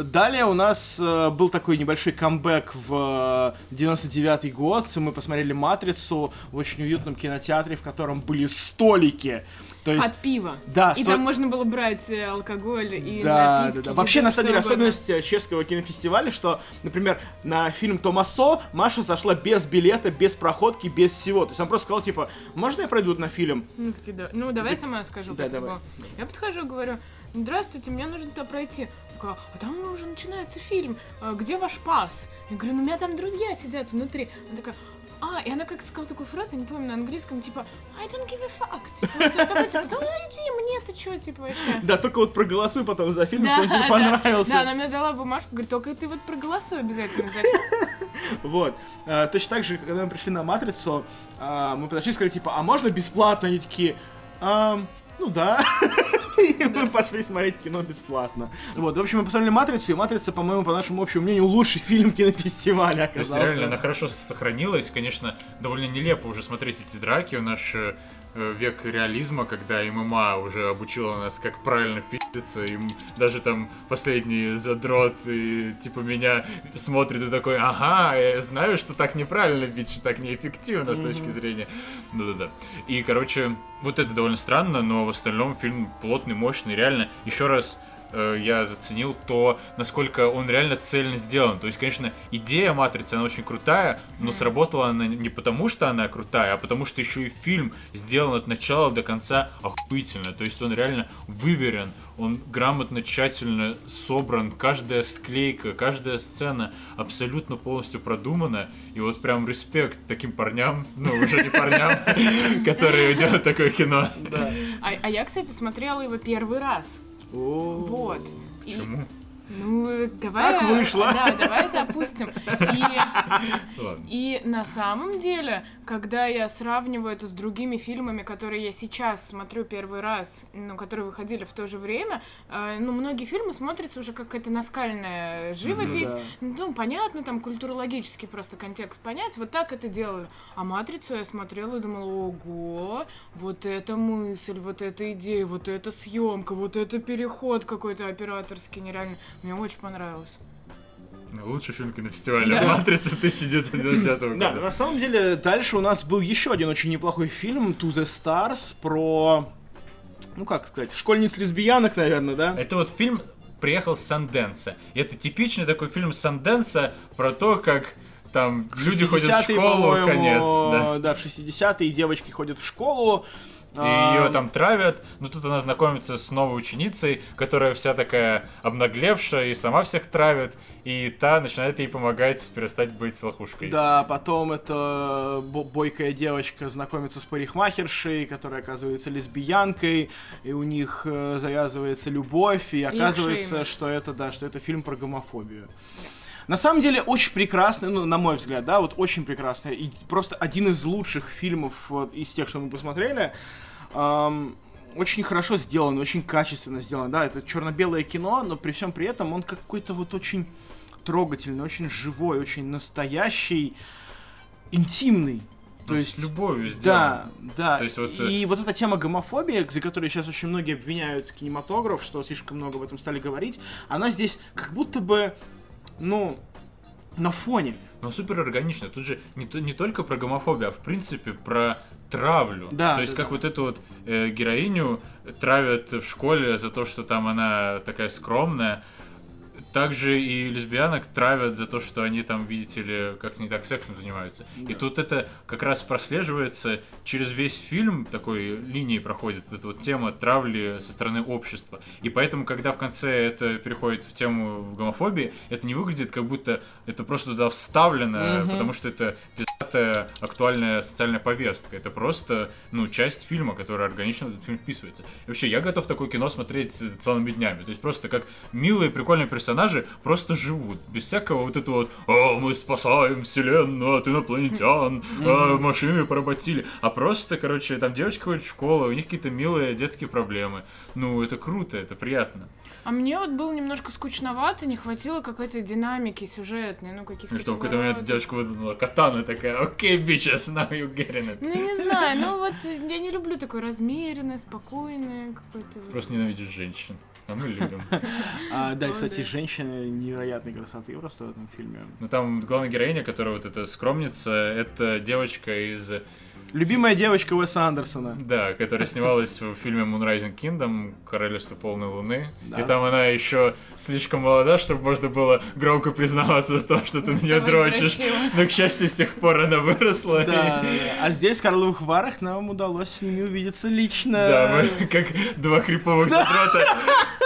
Далее у нас э, был такой небольшой камбэк в э, 99 год. Мы посмотрели «Матрицу» в очень уютном кинотеатре, в котором были столики. То есть, От пива. да, И сто- там можно было брать э, алкоголь и да, да, напитки. да. и Вообще, на самом деле, угодно. особенность э, чешского кинофестиваля, что, например, на фильм Томасо Маша зашла без билета, без проходки, без всего. То есть она просто сказала, типа, можно я пройду на фильм? Ну, таки, да. ну давай сама скажу. Да, давай. Я подхожу и говорю, здравствуйте, мне нужно туда пройти. Такая, а там уже начинается фильм, А где ваш пас? Я говорю, ну у меня там друзья сидят внутри. Она такая, а, и она как-то сказала такую фразу, не помню, на английском, типа, I don't give a fuck. Типа, такой, типа, да иди, мне-то что, типа, вообще. Да, только вот проголосуй потом за фильм, Да, что тебе понравился. Да, она мне дала бумажку, говорит, только ты вот проголосуй обязательно за фильм. Вот. А, точно так же, когда мы пришли на Матрицу, а, мы подошли и сказали, типа, а можно бесплатно? Они такие, «А, ну да. И мы пошли смотреть кино бесплатно. Вот, в общем, мы посмотрели Матрицу, и Матрица, по-моему, по нашему общему мнению, лучший фильм кинофестиваля То есть оказался. реально она хорошо сохранилась. Конечно, довольно нелепо уже смотреть эти драки наш э, э, век реализма, когда ММА уже обучила нас, как правильно пиздиться, и даже там последний задрот, и, типа меня смотрит и такой, ага, я знаю, что так неправильно бить, что так неэффективно с точки зрения. Да-да-да. И, короче, вот это довольно странно, но в остальном фильм плотный, мощный, реально. Еще раз э, я заценил то, насколько он реально цельно сделан. То есть, конечно, идея Матрицы, она очень крутая, но сработала она не потому, что она крутая, а потому что еще и фильм сделан от начала до конца охуительно. То есть он реально выверен, он грамотно, тщательно собран, каждая склейка, каждая сцена абсолютно полностью продумана. И вот прям респект таким парням, ну уже не парням, которые делают такое кино. А, а я, кстати, смотрела его первый раз. Вот. И- Почему? Ну, давай... Так вышло. Да, давай это опустим. И, Ладно. и на самом деле, когда я сравниваю это с другими фильмами, которые я сейчас смотрю первый раз, ну, которые выходили в то же время, э, ну, многие фильмы смотрятся уже как какая-то наскальная живопись. да. Ну, понятно, там культурологический просто контекст понять. Вот так это делали. А «Матрицу» я смотрела и думала, ого, вот эта мысль, вот эта идея, вот эта съемка, вот это переход какой-то операторский нереально. Мне очень понравилось. Лучший фильм кинофестиваля Да. «Матрица» 1999 года. Да, на самом деле, дальше у нас был еще один очень неплохой фильм «To the Stars» про, ну как сказать, школьниц-лесбиянок, наверное, да? Это вот фильм приехал с Санденса. И это типичный такой фильм Санденса про то, как там люди ходят в 60-е, школу, конец, да. в 60-е девочки ходят в школу. И ее там травят, но тут она знакомится с новой ученицей, которая вся такая обнаглевшая и сама всех травит, и та начинает ей помогать перестать быть лохушкой. Да, потом эта бо- бойкая девочка знакомится с парикмахершей, которая оказывается лесбиянкой, и у них э, завязывается любовь, и оказывается, шеймят. что это, да, что это фильм про гомофобию. На самом деле очень прекрасный, ну, на мой взгляд, да, вот очень прекрасный, и просто один из лучших фильмов вот, из тех, что мы посмотрели. Ам, очень хорошо сделан, очень качественно сделан, да, это черно-белое кино, но при всем при этом он какой-то вот очень трогательный, очень живой, очень настоящий, интимный. То есть с любовью Да, сделано. да. То есть вот, э, И вот эта тема гомофобии, за которой сейчас очень многие обвиняют кинематограф, что слишком много об этом стали говорить, она здесь как будто бы, ну, на фоне. Но супер органично. Тут же не, то- не только про гомофобию, а в принципе про травлю. Да, То есть да, как да. вот эту вот э, героиню травят в школе за то, что там она такая скромная. Также и лесбиянок травят за то, что они там, видите ли, как-то не так сексом занимаются. И тут это как раз прослеживается через весь фильм, такой линией проходит эта вот тема травли со стороны общества. И поэтому, когда в конце это переходит в тему гомофобии, это не выглядит как будто это просто туда вставлено, Мгм. потому что это пиздатая актуальная социальная повестка. Это просто, ну, часть фильма, которая органично в этот фильм вписывается. И вообще, я готов такое кино смотреть целыми днями. То есть просто как милые, прикольные персонажи просто живут. Без всякого вот этого вот «О, мы спасаем вселенную от инопланетян, а, машины поработили». А просто, короче, там девочка ходит в школу, у них какие-то милые детские проблемы. Ну, это круто, это приятно. А мне вот было немножко скучновато, не хватило какой-то динамики сюжетной, ну каких-то... Ну что, в какой-то момент девочка выдумала катана такая «Окей, bitches, now you getting it». Ну, не знаю, ну вот я не люблю такое размеренное, спокойное какое-то... вот. Просто ненавидишь женщин. А мы любим. А, да, кстати, женщины невероятной красоты просто в этом фильме. Ну там главная героиня, которая вот эта скромница, это девочка из... Любимая девочка Уэса Андерсона. Да, которая снималась в фильме Moonrising Kingdom, Королевство полной луны. Да. И там она еще слишком молода, чтобы можно было громко признаваться в том, что ты на нее дрочишь. Но, к счастью, с тех пор она выросла. Да, да. А здесь в Карловых Варах нам удалось с ними увидеться лично. Да, мы как два криповых задрота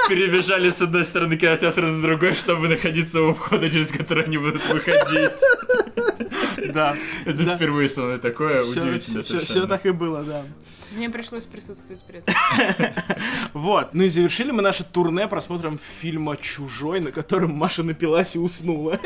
перебежали с одной стороны кинотеатра на другой, чтобы находиться у входа, через который они будут выходить. Да. Это впервые со мной такое, удивительно совершенно. так и было, да. Мне пришлось присутствовать при этом. Вот, ну и завершили мы наше турне просмотром фильма «Чужой», на котором Маша напилась и уснула.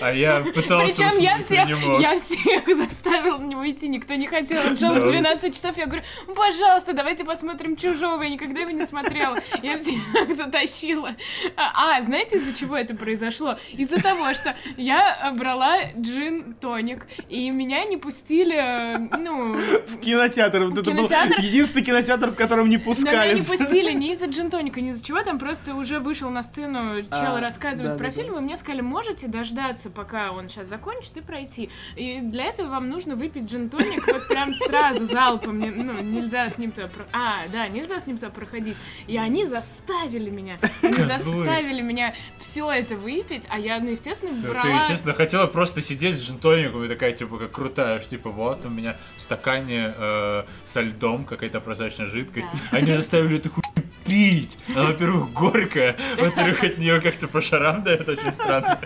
А я пытался Причем я всех, не я всех заставила на него идти, никто не хотел. Он шел в 12 часов, я говорю, пожалуйста, давайте посмотрим «Чужого», я никогда его не смотрела. Я всех затащила. А, а, знаете, из-за чего это произошло? Из-за того, что я брала джин-тоник, и меня не пустили, э, ну, В кинотеатр. Вот это был Кинотеатр? единственный кинотеатр, в котором не Да, меня не пустили не из-за джинтоника, не из-за чего, там просто уже вышел на сцену чел А, рассказывать да, про да, да. фильм, и мне сказали, можете дождаться, пока он сейчас закончит, и пройти. И для этого вам нужно выпить джинтоник вот прям сразу, залпом, ну, нельзя с ним туда... про- А, да, нельзя с ним туда проходить. И они заставили меня, они Козлы. заставили меня все это выпить, а я, ну, естественно, брала... ты, естественно, хотела просто сидеть с джинтоником и такая, типа, как крутая, типа, вот у меня в стакане э, со льдом какая-то прозрачная жидкость. Они заставили эту хуйню пить. Она, во-первых, горькая, во-вторых, от нее как-то по шарам дает очень странно.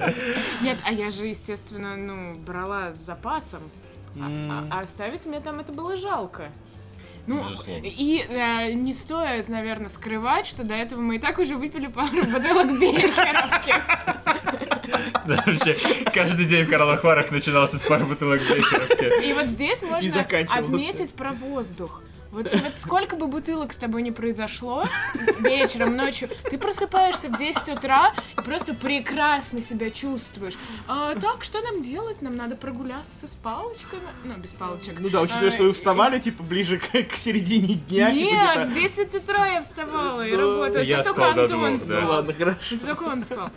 Нет, а я же, естественно, ну, брала с запасом. А, а оставить мне там это было жалко. Ну, Безусловно. и э, не стоит, наверное, скрывать, что до этого мы и так уже выпили пару бутылок Бехеровки. Да, вообще, каждый день в Карловых Варах начинался с пары бутылок бейкеровки. И вот здесь можно отметить про воздух. Вот, вот сколько бы бутылок с тобой не произошло вечером, ночью, ты просыпаешься в 10 утра и просто прекрасно себя чувствуешь. А, так, что нам делать? Нам надо прогуляться с палочками. Ну, без палочек. Ну да, учитывая, А, что вы вставали, типа, ближе к, к середине дня, типа, Нет, в где-то... 10 утра я вставала и работала. я спал только до Антон двух, да. Ну спал. ладно, хорошо. Только он спал.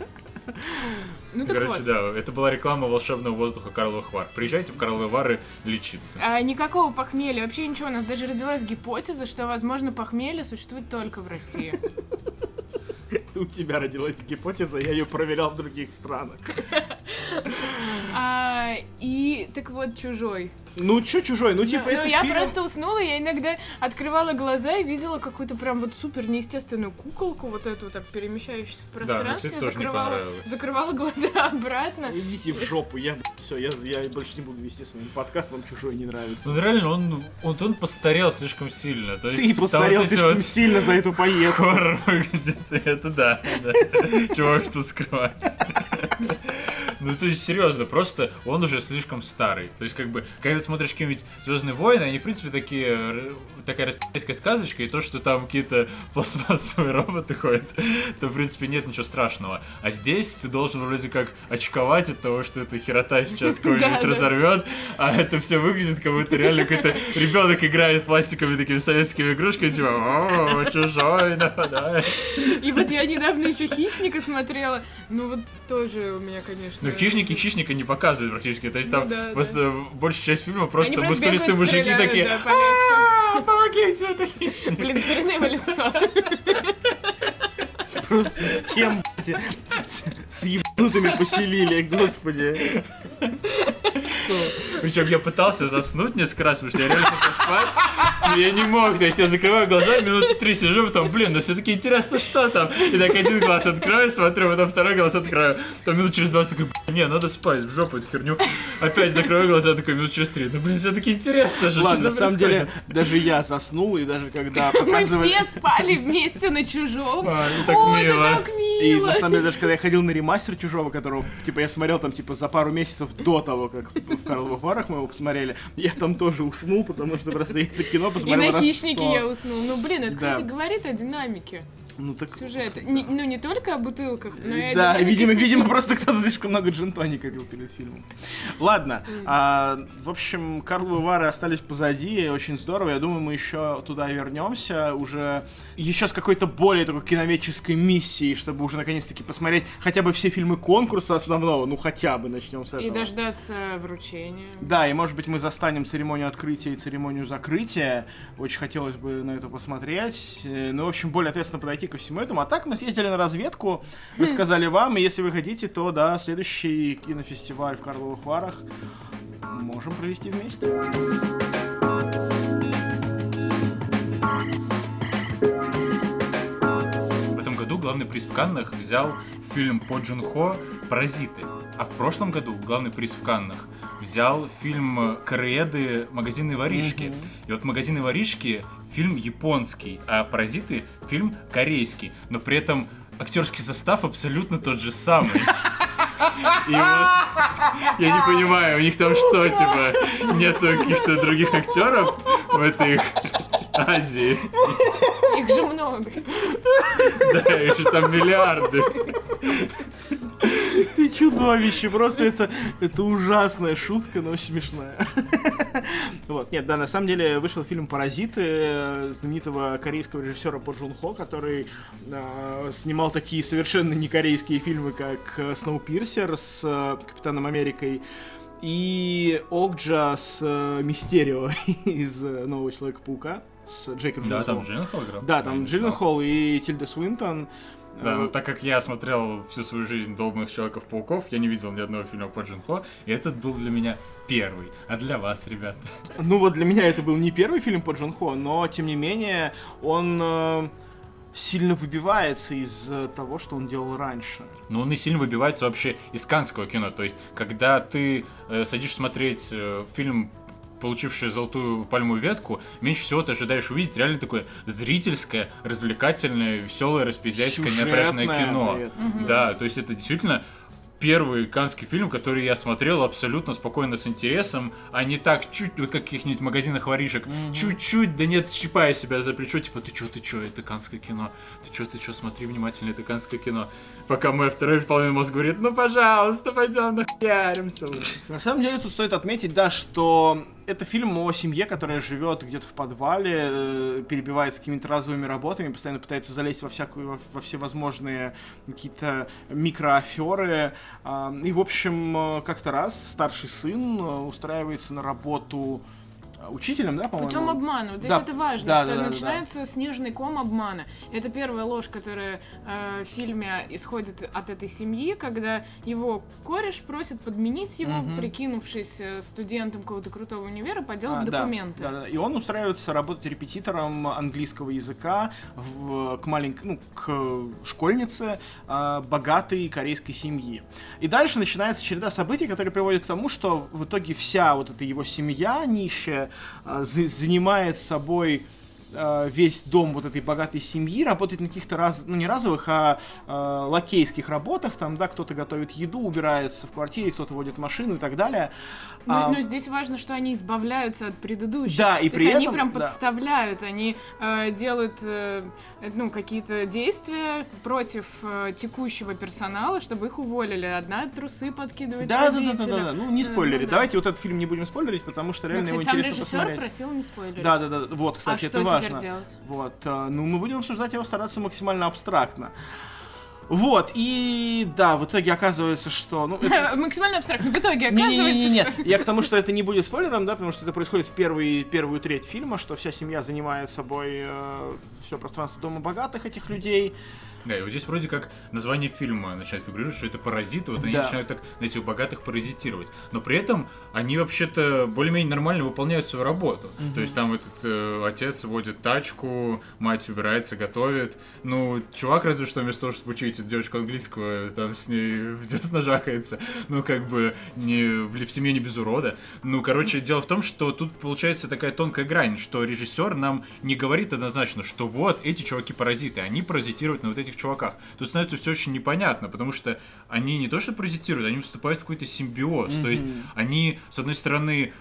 Ну так Короче, вот. да, это была реклама волшебного воздуха Карловых Вар. Приезжайте в Карловые Вары лечиться. А, никакого похмелья, вообще ничего. У нас даже родилась гипотеза, что, возможно, похмелье существует только в России. У тебя родилась гипотеза, я ее проверял в других странах. А, и так вот, чужой. Ну, чё чужой? Ну, типа, ну, это ну, я фильм... просто уснула, я иногда открывала глаза и видела какую-то прям вот супер неестественную куколку, вот эту вот так перемещающуюся в мне, пространстве, не закрывала, понравилось. закрывала глаза обратно. Идите в жопу, я, все, я, я больше не буду вести с вами подкаст, вам чужой не нравится. Ну, реально, он, он, он постарел слишком сильно. То есть, Ты постарел слишком вот сильно за эту поездку. хоррор выглядит, это да. Чего уж тут скрывать. Ну, то есть, серьезно, просто он уже слишком старый. То есть, как бы, когда ты смотришь какие-нибудь Звездные войны, они, в принципе, такие, р- такая распи***ская сказочка, и то, что там какие-то пластмассовые роботы ходят, то, в принципе, нет ничего страшного. А здесь ты должен вроде как очковать от того, что эта херота сейчас кого-нибудь разорвет, а это все выглядит, как будто реально какой-то ребенок играет пластиковыми такими советскими игрушками, типа, о, чужой нападает. И вот я недавно еще хищника смотрела. Ну вот тоже у меня, конечно. Ну, хищники хищника не показывают практически. То есть там да, просто большая часть фильма просто просто мускулистые мужики стреляют, такие. да. «А, Помогите, это хищник. Блин, его лицо. Просто с кем, блядь, с, с ебанутыми поселили, господи. Причем я пытался заснуть несколько раз, потому что я реально хотел спать, но я не мог. То есть я закрываю глаза, минуты три сижу, потом, блин, ну все-таки интересно, что там. И так один глаз открою, смотрю, потом второй глаз открою. Там минут через 20 такой, «Блин, не, надо спать, в жопу эту херню. Опять закрою глаза, такой минут через три. Ну, блин, все-таки интересно же, Ладно, на самом деле, даже я заснул, и даже когда Мы показывали... все спали вместе на чужом. А, ну так О, мило. это так И мило. на самом деле, даже когда я ходил на ремастер Чужого, которого, типа, я смотрел там, типа, за пару месяцев до того, как в Карловых Варах мы его посмотрели, я там тоже уснул, потому что просто это кино И посмотрел на раз хищнике я уснул. Ну, блин, это, кстати, говорит о динамике Ну так... сюжета. Не- ну, не только о бутылках, но и о Да, динамике видимо, видимо, просто кто-то слишком много джин-тоника пил перед фильмом. Ладно, а, в общем, Карловы Вары остались позади, очень здорово. Я думаю, мы еще туда вернемся уже еще с какой-то более такой киноведческой миссией, чтобы уже наконец-таки посмотреть хотя бы все фильмы конкурса основного, ну хотя бы начнем с этого. И дождаться вручения. Да, и может быть мы застанем церемонию открытия и церемонию закрытия. Очень хотелось бы на это посмотреть. Э, Ну, в общем, более ответственно подойти ко всему этому. А так мы съездили на разведку, рассказали вам, и если вы хотите, то да, следующий кинофестиваль в Карловых Варах можем провести вместе. В этом году главный приз в Каннах взял фильм По Джун Хо «Паразиты». А в прошлом году главный приз в Каннах взял фильм «Корееды. Магазины воришки». Мгм. И вот «Магазины воришки» фильм японский, а «Паразиты» фильм корейский. Но при этом актерский состав абсолютно тот же самый. И вот я не понимаю, у них там что, типа, нету каких-то других актеров в этой их Азии? Их же много. Да, их же там миллиарды. Чудовище, просто это, это ужасная шутка, но смешная. Вот, нет, да, на самом деле вышел фильм «Паразиты» э, знаменитого корейского режиссера По Джун Хо, который э, снимал такие совершенно не корейские фильмы, как э, «Сноупирсер» с э, Капитаном Америкой и Окджа с э, Мистерио из э, «Нового Человека-паука» с Джейком Да, там. Джилленхол играл? Да, там Джилленхол и Тильда Свинтон. Да, но так как я смотрел всю свою жизнь «Долбанных Человеков-пауков», я не видел ни одного фильма по Джин Хо, и этот был для меня первый. А для вас, ребята? Ну вот для меня это был не первый фильм по Джон Хо, но тем не менее он э, сильно выбивается из э, того, что он делал раньше. Но он и сильно выбивается вообще из канского кино. То есть, когда ты э, садишься смотреть э, фильм получивший золотую пальмовую ветку, меньше всего ты ожидаешь увидеть реально такое зрительское, развлекательное, веселое, распиздяйское, неопряжное кино. этом. Да, то есть это действительно первый канский фильм, который я смотрел абсолютно спокойно с интересом, а не так чуть, вот как в каких-нибудь магазинах воришек, чуть-чуть, да нет, щипая себя за плечо, типа, ты чё, ты чё, это канское кино, ты чё, ты чё, смотри внимательно, это канское кино. Пока мой второй половина мозга говорит, ну, пожалуйста, пойдем нахуяримся. лучше». На самом деле тут стоит отметить, да, что это фильм о семье, которая живет где-то в подвале, э, перебивается какими-то разовыми работами, постоянно пытается залезть во всякую, во, во всевозможные какие-то микроаферы. И, в общем, э, как-то раз старший сын э, устраивается на работу учителем, да, по-моему? Путем обмана. Вот здесь Да, это важно, да, что да, да, да. начинается снежный ком обмана. Это первая ложь, которая э, в фильме исходит от этой семьи, когда его кореш просит подменить его, Мгм. прикинувшись э, студентом какого-то крутого универа, поделать А, да, документы. Да, да, И он устраивается работать репетитором английского языка в, к маленькой, ну, к школьнице а, богатой корейской семьи. И дальше начинается череда событий, которые приводят к тому, что в итоге вся вот эта его семья нищая занимает собой а, весь дом вот этой богатой семьи, работает на каких-то раз, ну не разовых, а, а, лакейских работах, там, да, кто-то готовит еду, убирается в квартире, кто-то водит машину и так далее. Но, А, но здесь важно, что они избавляются от предыдущих. Да, и То при есть они этом- прям да. подставляют, они э, делают э, ну, какие-то действия против э, текущего персонала, чтобы их уволили. Одна трусы подкидывает Да, да, да, да, да, да. Ну, не Э, спойлери. ну да. Давайте вот этот фильм не будем спойлерить, потому что Ну, реально кстати, его интересно посмотреть. просил не спойлерить. Да, да, да. Вот, кстати, а это что важно. делать? Вот, а, ну мы будем обсуждать его стараться максимально абстрактно. Вот, и да, в итоге оказывается, что... Ну, это... Максимально абстрактно. В итоге оказывается, Не-не-не, что... я к тому, что это не будет спойлером, да, потому что это происходит в первый, первую треть фильма, что вся семья занимает собой э, все пространство дома богатых этих людей. Да, и вот здесь вроде как название фильма начинает фигурировать, что это паразиты, вот они Да. начинают так на этих богатых паразитировать. Но при этом они вообще-то более-менее нормально выполняют свою работу. То есть там этот э, отец водит тачку, мать убирается, готовит. Ну, чувак разве что вместо того, чтобы учить девочку английского, там с ней в десна жахается. Ну, как бы не в, в семье не без урода. Ну, короче, дело в том, что тут получается такая тонкая грань, что режиссер нам не говорит однозначно, что вот эти чуваки паразиты, они паразитируют на вот этих чуваках. Тут становится все очень непонятно, потому что они не то что паразитируют, они вступают в какой-то симбиоз. То есть они, с одной стороны,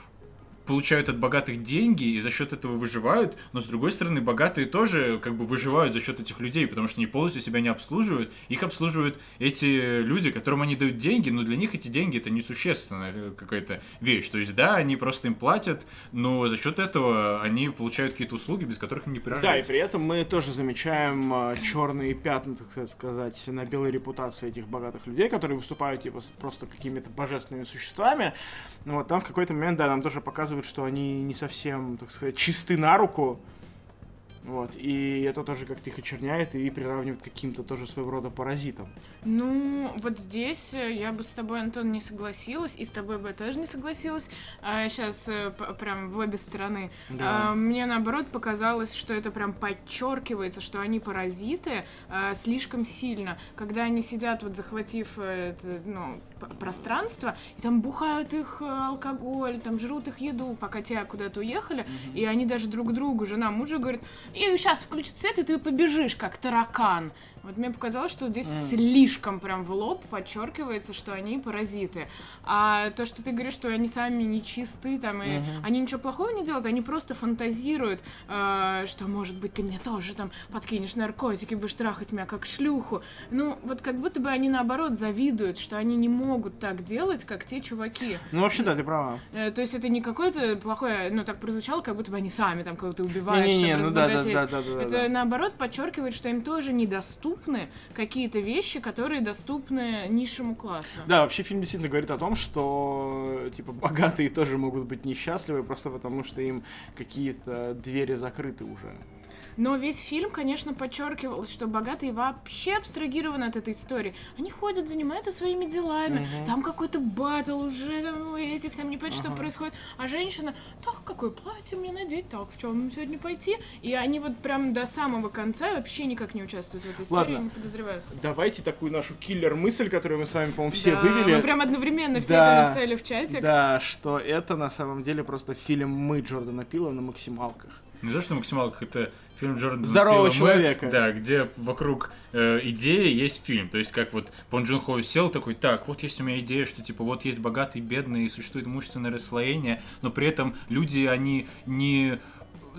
получают от богатых деньги и за счет этого выживают, но с другой стороны, богатые тоже как бы выживают за счет этих людей, потому что они полностью себя не обслуживают, их обслуживают эти люди, которым они дают деньги, но для них эти деньги это несущественная э, какая-то вещь. То есть, да, они просто им платят, но за счет этого они получают какие-то услуги, без которых им не прожить. Да, и при этом мы тоже замечаем черные пятна, так сказать, на белой репутации этих богатых людей, которые выступают типа просто какими-то божественными существами. Ну Вот там в какой-то момент, да, нам тоже показывают, что они не совсем, так сказать, чисты на руку. Вот, и это тоже как-то их очерняет и приравнивает к каким-то тоже своего рода паразитам. Ну, вот здесь э, я бы с тобой, Антон, не согласилась, и с тобой бы я тоже не согласилась. сейчас прям в обе стороны. Да. А, мне наоборот показалось, что это прям подчеркивается, что они паразиты а, слишком сильно. Когда они сидят, вот захватив э, это, ну, пространство, и там бухают их э, алкоголь, там жрут их еду, пока те куда-то уехали, и они даже друг другу, жена мужа говорит, и сейчас включит свет, и ты побежишь, как таракан. Вот мне показалось, что здесь слишком прям в лоб подчеркивается, что они паразиты. А то, что ты говоришь, что они сами нечисты, там, и они ничего плохого не делают, они просто фантазируют, э, что, может быть, ты мне тоже там подкинешь наркотики, будешь трахать меня как шлюху. Ну, вот как будто бы они, наоборот, завидуют, что они не могут так делать, как те чуваки. Ну, вообще, да, ты права. Э, То есть это не какое-то плохое, ну так прозвучало, как будто бы они сами там кого-то убивают, Не-не-не, чтобы ну да, да, да, да, да, это да. наоборот подчеркивает, что им тоже недоступны какие-то вещи, которые доступны низшему классу. Да, вообще фильм действительно говорит о том, что типа богатые тоже могут быть несчастливы просто потому, что им какие-то двери закрыты уже. Но весь фильм, конечно, подчеркивал, что богатые вообще абстрагированы от этой истории. Они ходят, занимаются своими делами. Там какой-то батл уже, там, у этих там не понятно, что происходит. А женщина, так, какое платье мне надеть, так, в чем сегодня пойти? И они вот прям до самого конца вообще никак не участвуют в этой истории, Ладно. не подозревают. Давайте такую нашу киллер-мысль, которую мы с вами, по-моему, все Да, вывели. Мы прям одновременно все Да. это написали в чатик. Да, что это на самом деле просто фильм «Мы» Джордана Пила на максималках. Не то, что максималках, это фильм Джордана Здорового Пила человека. Да, где вокруг э, идеи есть фильм. То есть, как вот Пон Джун Хо сел такой, так, вот есть у меня идея, что типа вот есть богатые, бедные, и существует имущественное расслоение, но при этом люди, они не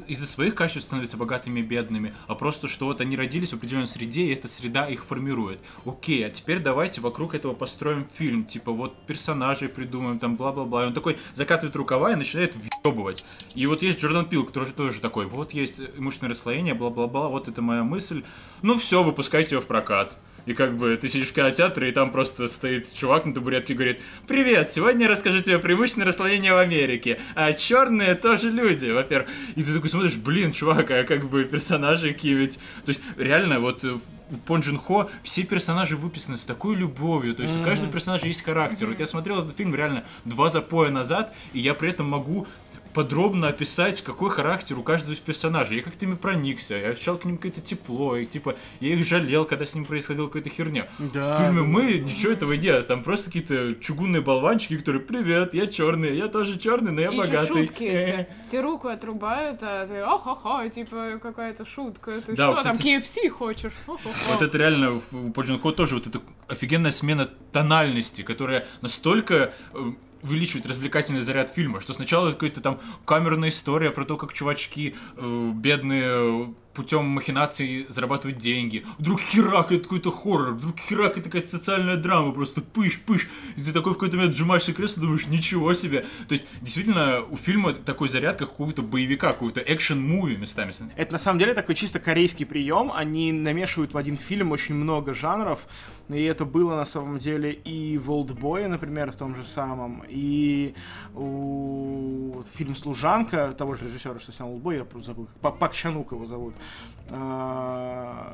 из-за своих качеств становятся богатыми и бедными, а просто что вот они родились в определенной среде, и эта среда их формирует. Окей, а теперь давайте вокруг этого построим фильм, типа вот персонажей придумаем, там бла-бла-бла. И он такой закатывает рукава и начинает въебывать. И вот есть Джордан Пил, который же тоже такой, вот есть имущественное расслоение, бла-бла-бла, вот это моя мысль. Ну все, выпускайте ее в прокат. И как бы ты сидишь в кинотеатре, и там просто стоит чувак на табуретке и говорит «Привет, сегодня я расскажу тебе преимущественное расслоение в Америке, а черные тоже люди, во-первых». И ты такой смотришь, блин, чувак, а как бы персонажи какие ведь... То есть реально вот э, у Пон Джун Хо все персонажи выписаны с такой любовью, то есть у каждого персонажа есть характер. Вот я смотрел этот фильм реально два запоя назад, и я при этом могу подробно описать, какой характер у каждого из персонажей. Я как-то ими проникся, я ощущал к ним какое-то тепло, и типа я их жалел, когда с ним происходила какая-то херня. Да, В фильме да, мы ничего этого нет, там просто какие-то чугунные болванчики, которые «Привет, я черный, я тоже черный, но я И еще богатый». шутки эти. Те руку отрубают, а ты ахаха, типа какая-то шутка. Ты Да, что там, кстати- KFC хочешь? Вот это реально в- у По Хо тоже вот эта офигенная смена тональности, которая настолько э, увеличивает развлекательный заряд фильма, что сначала это какая-то там камерная история про то, как чувачки э, бедные путем махинаций зарабатывать деньги. Вдруг херак, это какой-то хоррор, вдруг херак, это какая-то социальная драма, просто пыш-пыш. И ты такой в какой-то момент сжимаешься кресло, думаешь, ничего себе. То есть, действительно, у фильма такой заряд, как какого-то боевика, какого-то экшен-муви местами. Это на самом деле такой чисто корейский прием. Они намешивают в один фильм очень много жанров. И это было на самом деле и в Олдбое, например, в том же самом, и у фильм «Служанка» того же режиссера, что снял Олдбой, я просто забыл, Пак, Чанук его зовут,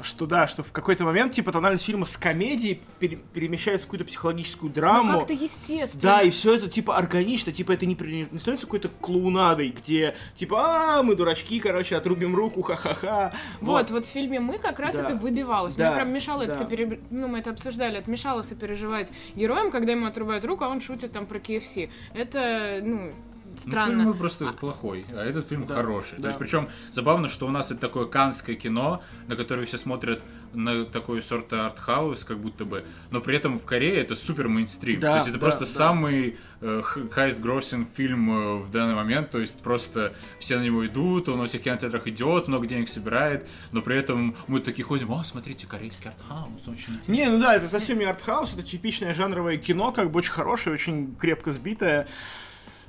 что да, что в какой-то момент типа тональность фильма с комедии пере- перемещается в какую-то психологическую драму. Ну, как-то естественно. Да, и все это типа органично, типа это не, при- не становится какой-то клоунадой, где типа, а, мы дурачки, короче, отрубим руку, ха-ха-ха. Вот, вот в фильме «Мы» как раз Да. это выбивалось. Да, Мне прям мешало это да. сопере- Ну, мы это обсуждали, это мешало сопереживать героям, когда ему отрубают руку, а он шутит там про KFC. Это, ну, странно. фильм просто плохой, а этот фильм Да, хороший. да. То есть, причем забавно, что у нас это такое канское кино, на которое все смотрят на такой сорт артхаус, как будто бы, но при этом в Корее это супер мейнстрим. Да, то есть это да, просто да. самый э, highest grossing фильм э, в данный момент, то есть просто все на него идут, он во всех кинотеатрах идет, много денег собирает, но при этом мы такие ходим, о, смотрите, корейский артхаус, очень интересно. Не, ну да, это совсем не артхаус, это типичное жанровое кино, как бы очень хорошее, очень крепко сбитое.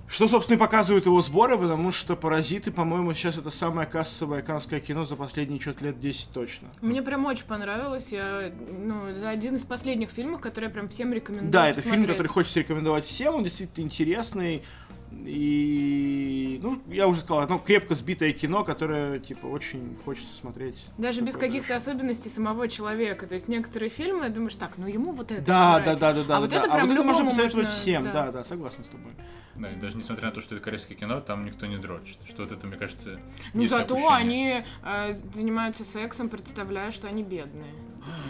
Что, собственно, и показывают его сборы, потому что «Паразиты», по-моему, сейчас это самое кассовое канское кино за последние что-то лет 10 точно. Мне прям очень понравилось. Я, ну, это один из последних фильмов, который я прям всем рекомендую Да, это фильм, который хочется рекомендовать всем, он действительно интересный. И, ну, я уже сказал, одно крепко сбитое кино, которое, типа, очень хочется смотреть. Даже без каких-то особенностей самого человека. То есть некоторые фильмы, думаешь, так, ну ему вот это Да, да, да, да, да. А вот да. это прям можно любому посоветовать можно, всем, да. да, согласен с тобой. Да, и даже несмотря на то, что это корейское кино, там никто не дрочит. Что вот это, мне кажется, Ну зато они э, занимаются сексом, представляя, что они бедные.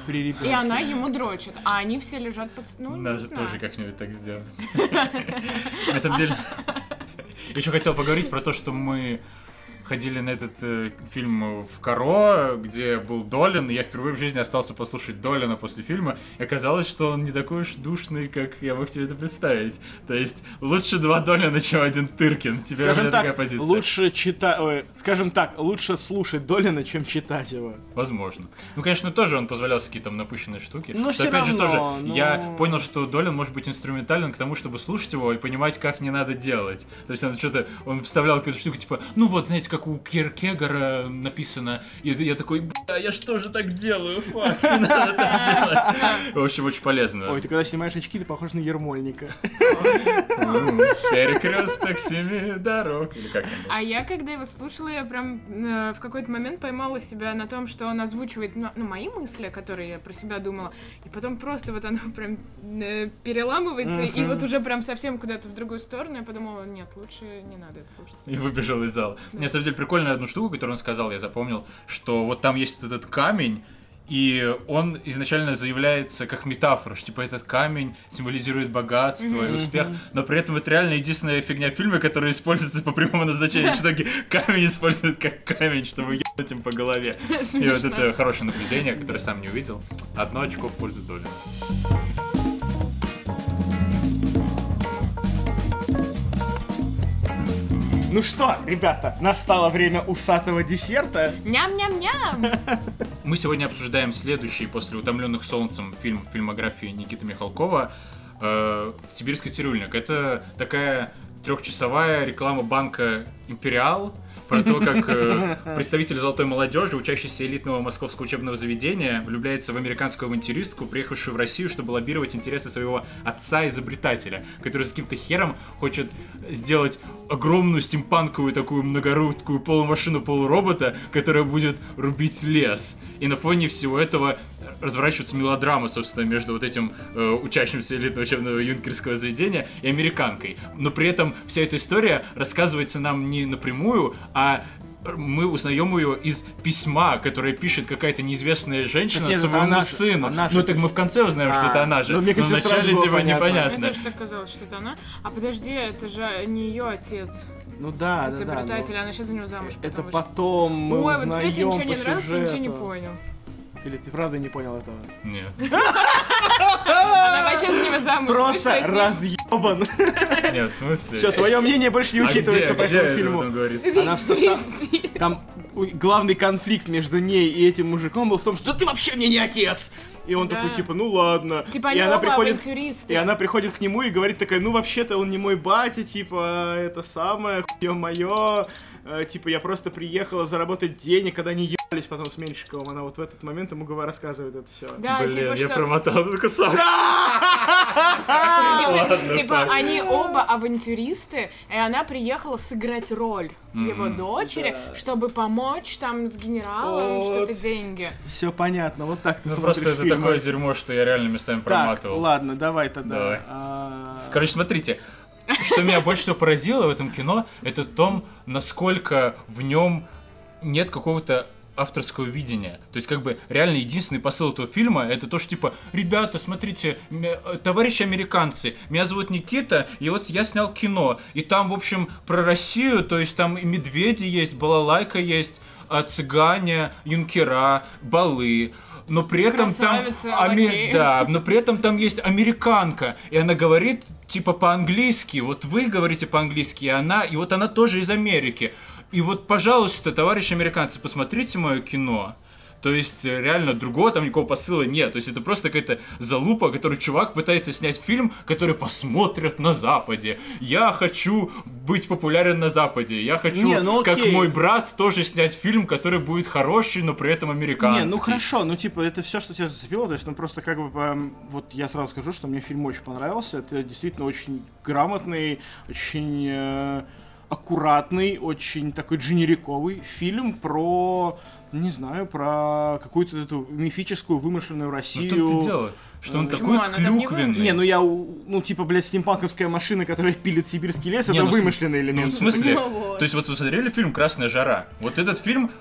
При И ребенке. она ему дрочит, а они все лежат под... Ну, Надо тоже как-нибудь так сделать. На самом деле, еще хотел поговорить про то, что мы ходили на этот э, фильм в Каро, где был Долин, и я впервые в жизни остался послушать Долина после фильма, и оказалось, что он не такой уж душный, как я мог себе это представить. То есть, лучше два Долина, чем один Тыркин. У Скажем меня такая так, позиция. лучше читать, скажем так, лучше слушать Долина, чем читать его. Возможно. Ну, конечно, тоже он позволял какие-то там напыщенные штуки. Но Но всё опять же равно, тоже, ну- я понял, что Долин может быть инструментален к тому, чтобы слушать его и понимать, как не надо делать. То есть он что-то, он вставлял какую-то штуку, типа, ну вот, знаете, как у Киркегора написано. И я такой, бля, я что же так делаю? Фак, не надо так делать. В общем, очень полезно. Ой, ты когда снимаешь очки, ты похож на Ермольника. Перекресток семи дорог. Как? А я, когда его слушала, я прям э, в какой-то момент поймала себя на том, что он озвучивает ну, ну, мои мысли, которые я про себя думала, и потом просто вот оно прям э, переламывается, и вот уже прям совсем куда-то в другую сторону, я подумала, нет, лучше не надо это слушать. И выбежал из зала. Мне, деле, прикольную одну штуку, которую он сказал, я запомнил, что вот там есть вот этот камень, и он изначально заявляется как метафора, что типа этот камень символизирует богатство и Мгм. успех, но при этом это реально единственная фигня в фильме, которая используется по прямому назначению. В итоге камень используют как камень, чтобы ебать им по голове. И вот это хорошее наблюдение, которое сам не увидел. Одно очко в пользу Доли. Ну что, ребята, настало время усатого десерта. Ням-ням-ням! Мы сегодня обсуждаем следующий после «Утомленных солнцем» фильм в фильмографии Никиты Михалкова э, «Сибирский цирюльник». Это такая трехчасовая реклама банка «Империал», про то, как э, представитель золотой молодежи, учащийся элитного московского учебного заведения, влюбляется в американскую авантюристку, приехавшую в Россию, чтобы лоббировать интересы своего отца-изобретателя, который с каким-то хером хочет сделать огромную стимпанковую такую многорудкую полумашину полуробота, которая будет рубить лес. И на фоне всего этого разворачивается мелодрама, собственно, между вот этим э, учащимся элитного учебного юнкерского заведения и американкой. Но при этом вся эта история рассказывается нам не напрямую, а мы узнаем ее из письма, которое пишет какая-то неизвестная женщина Так нет, своему она же- сыну. она же ну так мы в конце узнаем, что А, это она же. ну, мне Но кажется, сразу вначале типа понятно. Мне непонятно. тоже так казалось, что это она. А подожди, это же не ее отец, Ну да, да, да. изобретатель, но она сейчас за него замуж Это потом потом мы Ой, вот Свете узнаем ничего не ты ничего не понял. Или ты правда не понял этого? Нет. Она вообще за него замуж Просто с разъебан. Нет, в смысле? Все, твое мнение больше не А учитывается по этому это фильму. Она в. Там главный конфликт между ней и этим мужиком был в том, что ты вообще мне не отец! И он Да. такой, типа, ну ладно. Типа и они она оба приходит, и она приходит к нему и говорит такая, ну вообще-то он не мой батя, типа, это самое, хуё моё, Э, типа, я просто приехала заработать денег, когда они ебались потом с Меньшиковым. Она вот в этот момент ему говор- рассказывает это все. Да, Блин, типа я что... промотал этот кусок. Типа, типа, они оба авантюристы, и она приехала сыграть роль его дочери, чтобы помочь там с генералом, что-то деньги. Все понятно, вот так ты Ну смотришь просто это такое дерьмо, что я реально местами проматывал. ладно, давай тогда. Давай. А, Короче, смотрите, что меня больше всего поразило в этом кино, это в том, насколько в нем нет какого-то авторского видения. То есть, как бы, реально единственный посыл этого фильма это то, что, типа, ребята, смотрите, товарищи американцы, меня зовут Никита, и вот я снял кино, и там, в общем, про Россию, то есть там и медведи есть, балалайка есть, а, цыгане, юнкера, балы, но при этом там... Красавицы, аме- лакеи. Да, но при этом там есть американка, и она говорит типа по-английски, вот вы говорите по-английски, и она, и вот она тоже из Америки. И вот, пожалуйста, товарищи американцы, посмотрите мое кино. То есть, э, реально, другого там никакого посыла нет. То есть, это просто какая-то залупа, который чувак пытается снять фильм, который посмотрят на Западе. Я хочу быть популярен на Западе. Я хочу, Не, ну как мой брат, тоже снять фильм, который будет хороший, но при этом американский. Не, ну хорошо, ну типа это все, что тебя зацепило, то есть, ну просто как бы, эм, вот я сразу скажу, что мне фильм очень понравился, это действительно очень грамотный, очень э, аккуратный, очень такой дженериковый фильм про, не знаю, про какую-то эту мифическую вымышленную Ну, Россию. том-то и дело, что он Почему? такой Она клюквенный. Не, ну я, ну типа, блядь, стимпанковская машина, которая пилит сибирский лес, Не, это ну, вымышленный Ну, элемент. в смысле? Ну вот. То есть, вот вы смотрели фильм Красная жара? Вот этот фильм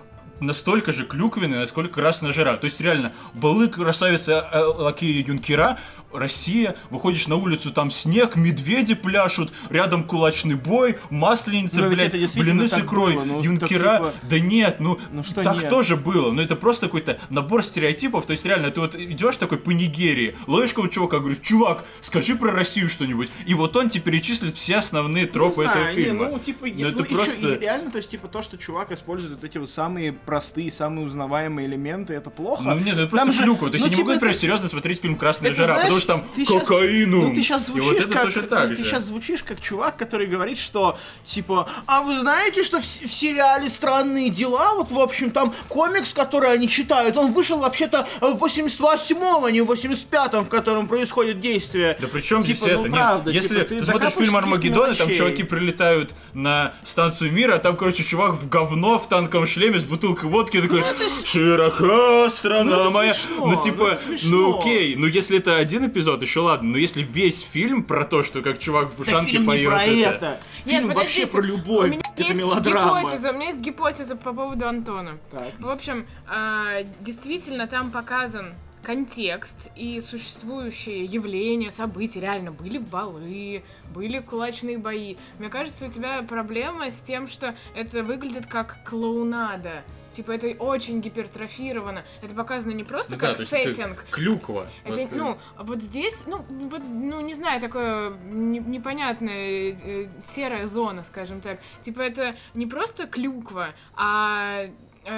настолько же клюквенный, насколько красная жара. То есть, реально, балы, красавицы, э, лакеи, юнкера, Россия, выходишь на улицу, там снег, медведи пляшут, рядом кулачный бой, масленица, Ну, ведь блядь, блины с икрой, было, ну, юнкера. так, типа- Да нет, ну, Ну, что так нет? тоже было. Но это просто какой-то набор стереотипов. То есть, реально, ты вот идешь такой по Нигерии, ловишь какого чувака, говоришь, чувак, скажи про Россию что-нибудь. И вот он тебе перечислит все основные тропы Не этого знаю, не, фильма. ну, типа, Но я- это ну, просто- и реально, то есть, типа, то, что чувак использует вот эти вот самые простые, самые узнаваемые элементы, это плохо. Ну нет, ну это просто Там же- клюква. То есть ну, я не типа, могу, например, это- серьезно смотреть фильм «Красная это жара», знаешь, потому что там ты кокаину. Ну ты сейчас звучишь вот это как, ты, же. сейчас звучишь как чувак, который говорит, что типа, а вы знаете, что в, в сериале "Странные дела", вот в общем там комикс, который они читают, он вышел вообще-то в 88-м, а не в 85-м, в котором происходит действие. Да при чем здесь Типа, ну, это? правда, Нет, если типа, ты ты смотришь фильм Армагеддон, и там чуваки прилетают на станцию мира, а там, короче, чувак в говно в танковом шлеме с бутылкой водки такой «Широка страна Ну, это моя». смешно, ну, ну, типа, это смешно. ну окей, ну если это один эпизод, еще ладно, но если весь фильм про то, что как чувак в Да ушанке фильм не про это... это. Нет, Фильм вообще про любовь. У меня это есть мелодрама. гипотеза, у меня есть гипотеза по поводу Антона. Так. В общем, а, действительно там показан контекст и существующие явления, события. Реально были балы, были кулачные бои. Мне кажется, у тебя проблема с тем, что это выглядит как клоунада. Типа это очень гипертрофировано. Это показано не просто Ну да, как то есть это сеттинг, клюква. это, Вот, э, ну, вот здесь, ну, вот, ну, не знаю, такое не- непонятная э, серая зона, скажем так. Типа это не просто клюква, а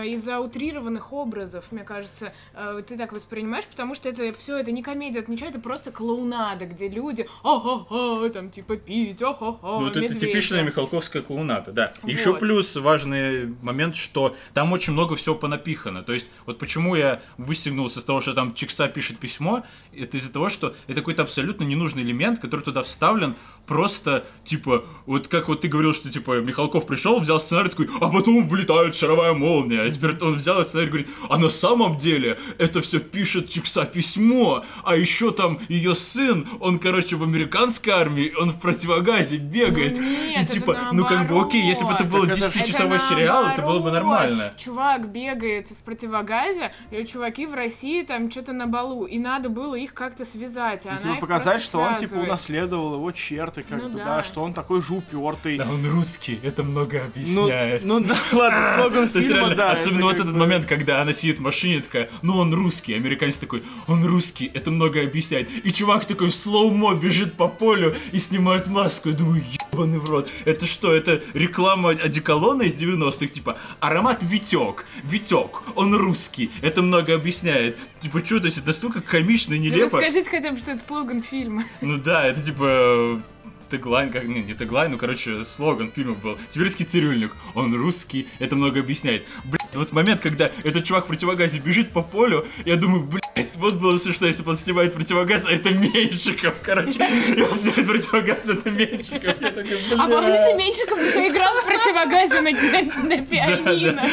из-за утрированных образов, мне кажется, э, ты так воспринимаешь, потому что это все это не комедия, это ничего, это просто клоунада, где люди, о-хо-хо, там типа пить, о-хо-хо, Ну, вот это медведя». типичная Михалковская клоунада, да. Вот. Еще плюс важный момент, что там очень много всего понапихано. То есть, вот почему я выстегнулся с того, что там Чикса пишет письмо, это из-за того, что это какой-то абсолютно ненужный элемент, который туда вставлен просто, типа, вот как вот ты говорил, что, типа, Михалков пришел, взял сценарий, такой, а потом влетает шаровая молния. А теперь он взял этот сценарий и говорит, а на самом деле это все пишет Чикса письмо, а еще там ее сын, он, короче, в американской армии, он в противогазе бегает. Ну нет, и это типа, ну как бы окей, если бы это был Так это ж- 10-часовой Это сериал, это было бы наоборот. нормально. Чувак бегает в противогазе, и чуваки в России там что-то на балу, и надо было их как-то связать, а Ну, она типа, показать, что он, типа, унаследовал его черты, как Ну бы, да. да. что он такой же упертый. Да он русский, это много Ну, объясняет. ну да, ладно, слоган То есть фильма, реально, да. особенно это вот этот бы- момент, когда она сидит в машине, такая, ну он русский, американец такой, он русский, это много объясняет. И чувак такой в слоумо бежит по полю и снимает маску, я думаю, ебаный в рот. Это что, это реклама одеколона из 90-х, типа, аромат Витек, Витек, он русский, это много объясняет. Типа, что это настолько комично и Ну, нелепо. вы скажите хотя бы, что это слоган фильма. Ну да, это типа теглайн, как, не, не теглайн, ну, короче, слоган фильма был. Сибирский цирюльник, он русский, это много объясняет. Блядь, вот момент, когда этот чувак в противогазе бежит по полю, я думаю, блядь, вот было бы смешно, если бы он снимает противогаз, а это Меньшиков, короче. И он снимает противогаз, это Меньшиков. Я такой, А помните, Меньшиков еще играл в противогазе на, на, на пианино? бля,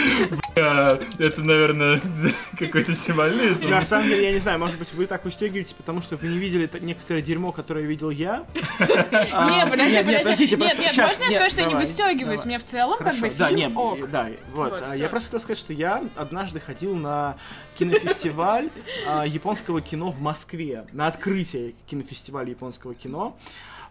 это, наверное, какой-то символизм. На самом деле, я не знаю, может быть, вы так устегиваете, потому что вы не видели некоторое дерьмо, которое видел я. А, Не, подожди, нет, нет, подожди. Нет, нет, можно я скажу, что я не выстегиваюсь? Мне в целом, как бы, фильм ок. да, вот. А, я просто хотел сказать, что я однажды ходил на кинофестиваль а, японского кино в Москве, на открытие кинофестиваля японского кино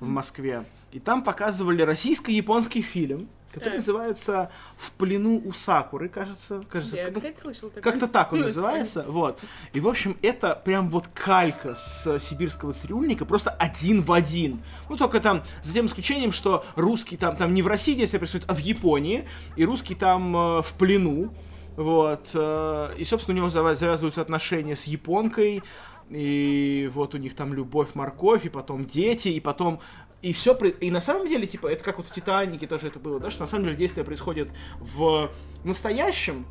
в Москве. И там показывали российско-японский фильм, который называется «В плену у Сакуры», кажется. кажется Я, кстати, слышал такое. как-то так он Ну, называется, вот. И, в общем, это прям вот калька с сибирского цирюльника, просто один в один. Ну, только там, за тем исключением, что русский там, там не в России действие происходит, а в Японии, и русский там э, в плену, вот. э, и, собственно, у него завязываются отношения с японкой, и вот у них там любовь, морковь, и потом дети, и потом и все, и на самом деле, типа, это как вот в Титанике тоже это было, да, что на самом деле действие происходит в настоящем,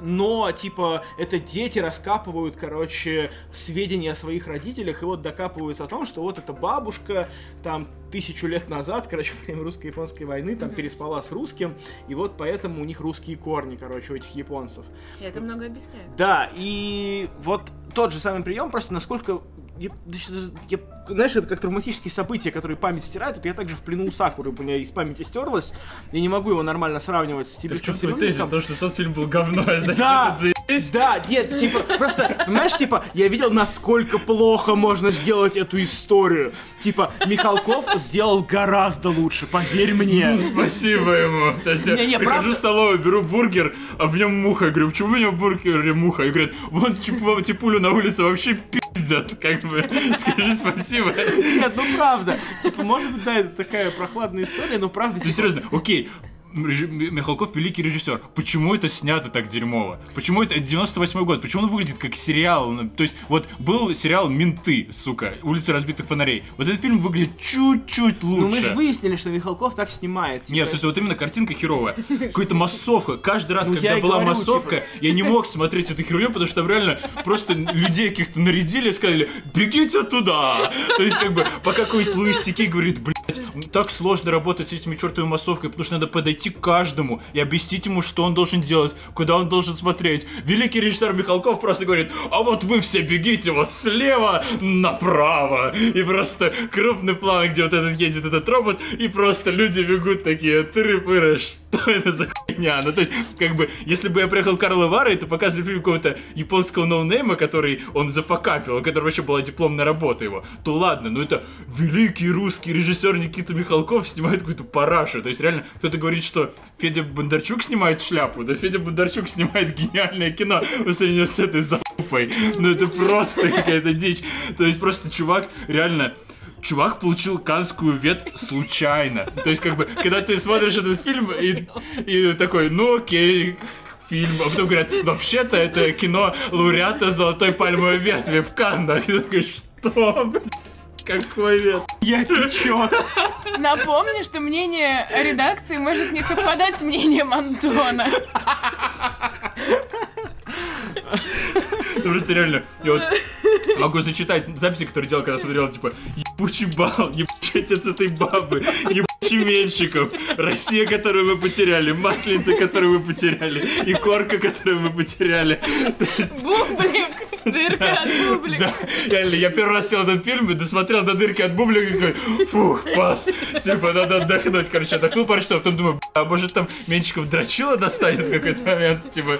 но, типа, это дети раскапывают, короче, сведения о своих родителях, и вот докапываются о том, что вот эта бабушка, там, тысячу лет назад, короче, во время русско-японской войны, там, переспала с русским, и вот поэтому у них русские корни, короче, у этих японцев. И это много объясняет. Да, и вот тот же самый прием, просто насколько... Я, я- знаешь, это как травматические события, которые память стирает. Вот я также в плену у Сакуры, у меня из памяти стерлось. Я не могу его нормально сравнивать с Ты в тибетским чем твой тезис? Потому что тот фильм был говно, а значит, Да, да, нет, типа, просто, понимаешь, типа, я видел, насколько плохо можно сделать эту историю. Типа, Михалков сделал гораздо лучше, поверь мне. Ну, спасибо ему. То есть я Не-не, прихожу правда. в столовую, беру бургер, а в нем муха. Я говорю, почему у меня в бургере муха? И говорят, вон типу- типулю на улице вообще пиздят. Как бы, скажи спасибо. Нет, ну правда. Типа, может быть, да, это такая прохладная история, но правда, Ты типа, серьезно, окей, Михалков великий режиссер. Почему это снято так дерьмово? Почему это 98 год? Почему он выглядит как сериал? Ну, То есть, вот был сериал «Менты», сука, «Улицы разбитых фонарей». Вот этот фильм выглядит чуть-чуть лучше. Ну мы же выяснили, что Михалков так снимает. Типа, Нет, в смысле, вот именно картинка херовая. Какая-то массовка. Каждый раз, Ну, когда была говорю, массовка, типа. я не мог смотреть эту херню, потому что там реально просто людей каких-то нарядили и сказали, бегите туда. То есть, как бы, пока какой-нибудь Луис Сикей говорит, блядь, так сложно работать с этими чертовыми массовками, потому что надо подойти к каждому и объяснить ему, что он должен делать, куда он должен смотреть. Великий режиссер Михалков просто говорит, а вот вы все бегите вот слева направо. И просто крупный план, где вот этот едет этот робот, и просто люди бегут такие, тыры-пыры, что это за хуйня? Ну, то есть, как бы, если бы я приехал Карла Вара, то показывали фильм какого-то японского ноунейма, который он зафакапил, который вообще была дипломная работа его, то ладно, но это великий русский режиссер Никита Михалков снимает какую-то парашу. То есть, реально, кто-то говорит, что Федя Бондарчук снимает шляпу, да Федя Бондарчук снимает гениальное кино по сравнению с этой залупой. Ну, это просто какая-то дичь. То есть, просто чувак реально чувак получил канскую ветвь случайно. То есть, как бы, когда ты смотришь этот фильм и, и такой, ну окей, фильм, а потом говорят, вообще-то это кино лауреата золотой пальмовой ветви в Каннах. И ты такой, что, блядь? Какой вет? Я течет. Напомню, что мнение редакции может не совпадать с мнением Антона. Ну, просто реально, я вот могу зачитать записи, которые делал, когда смотрел, типа, ебучий бал, ебучий отец этой бабы, ебучий Меньшиков, Россия, которую мы потеряли, Масленица, которую мы потеряли, и Корка, которую мы потеряли. Есть, Бублик, дырка от бублика. да, реально, я первый раз сел этот фильм и досмотрел до дырки от бублика и такой, фух, пас, типа, надо отдохнуть, короче, отдохнул пару часов, потом думаю, а может там Меньшиков дрочила достанет в какой-то момент, типа,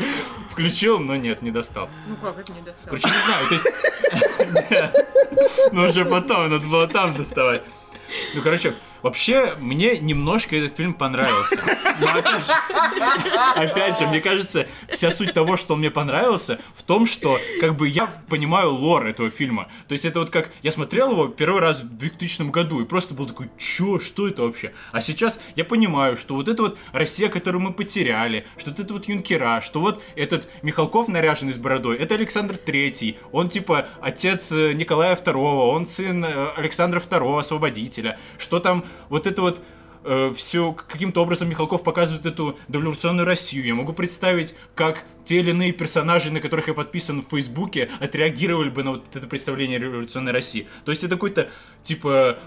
включил, но нет, не достал. Ну как это не достал? Короче, не знаю, то есть... Ну, уже потом, надо было там доставать. Ну, короче, вообще, мне немножко этот фильм понравился. Но опять же, опять же, мне кажется, вся суть того, что он мне понравился, в том, что как бы я понимаю лор этого фильма. То есть это вот как, я смотрел его первый раз в 2000 году и просто был такой, чё, что это вообще? А сейчас я понимаю, что вот это вот Россия, которую мы потеряли, что вот это вот юнкера, что вот этот Михалков наряженный с бородой, это Александр Третий, он типа отец э, Николая Второго, он сын э, Александра Второго, освободителя, что там вот это вот э, все каким-то образом Михалков показывает эту дореволюционную Россию. Я могу представить, как те или иные персонажи, на которых я подписан в Фейсбуке, отреагировали бы на вот это представление революционной России. То есть это какой-то, типа,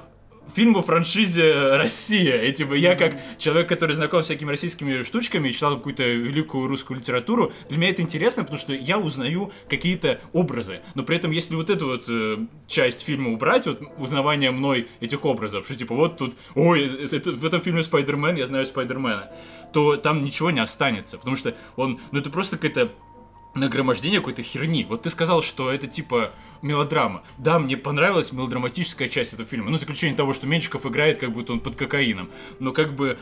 фильм во франшизе «Россия». И типа я как человек, который знаком с всякими российскими штучками, читал какую-то великую русскую литературу, для меня это интересно, потому что я узнаю какие-то образы. Но при этом, если вот эту вот э, часть фильма убрать, вот узнавание мной этих образов, что типа вот тут, ой, это, в этом фильме Спайдермен, я знаю Спайдермена, то там ничего не останется, потому что он, ну это просто какая-то нагромождение какой-то херни. Вот ты сказал, что это типа мелодрама. Да, мне понравилась мелодраматическая часть этого фильма. Ну, заключение того, что Меньшиков играет, как будто он под кокаином. Но как бы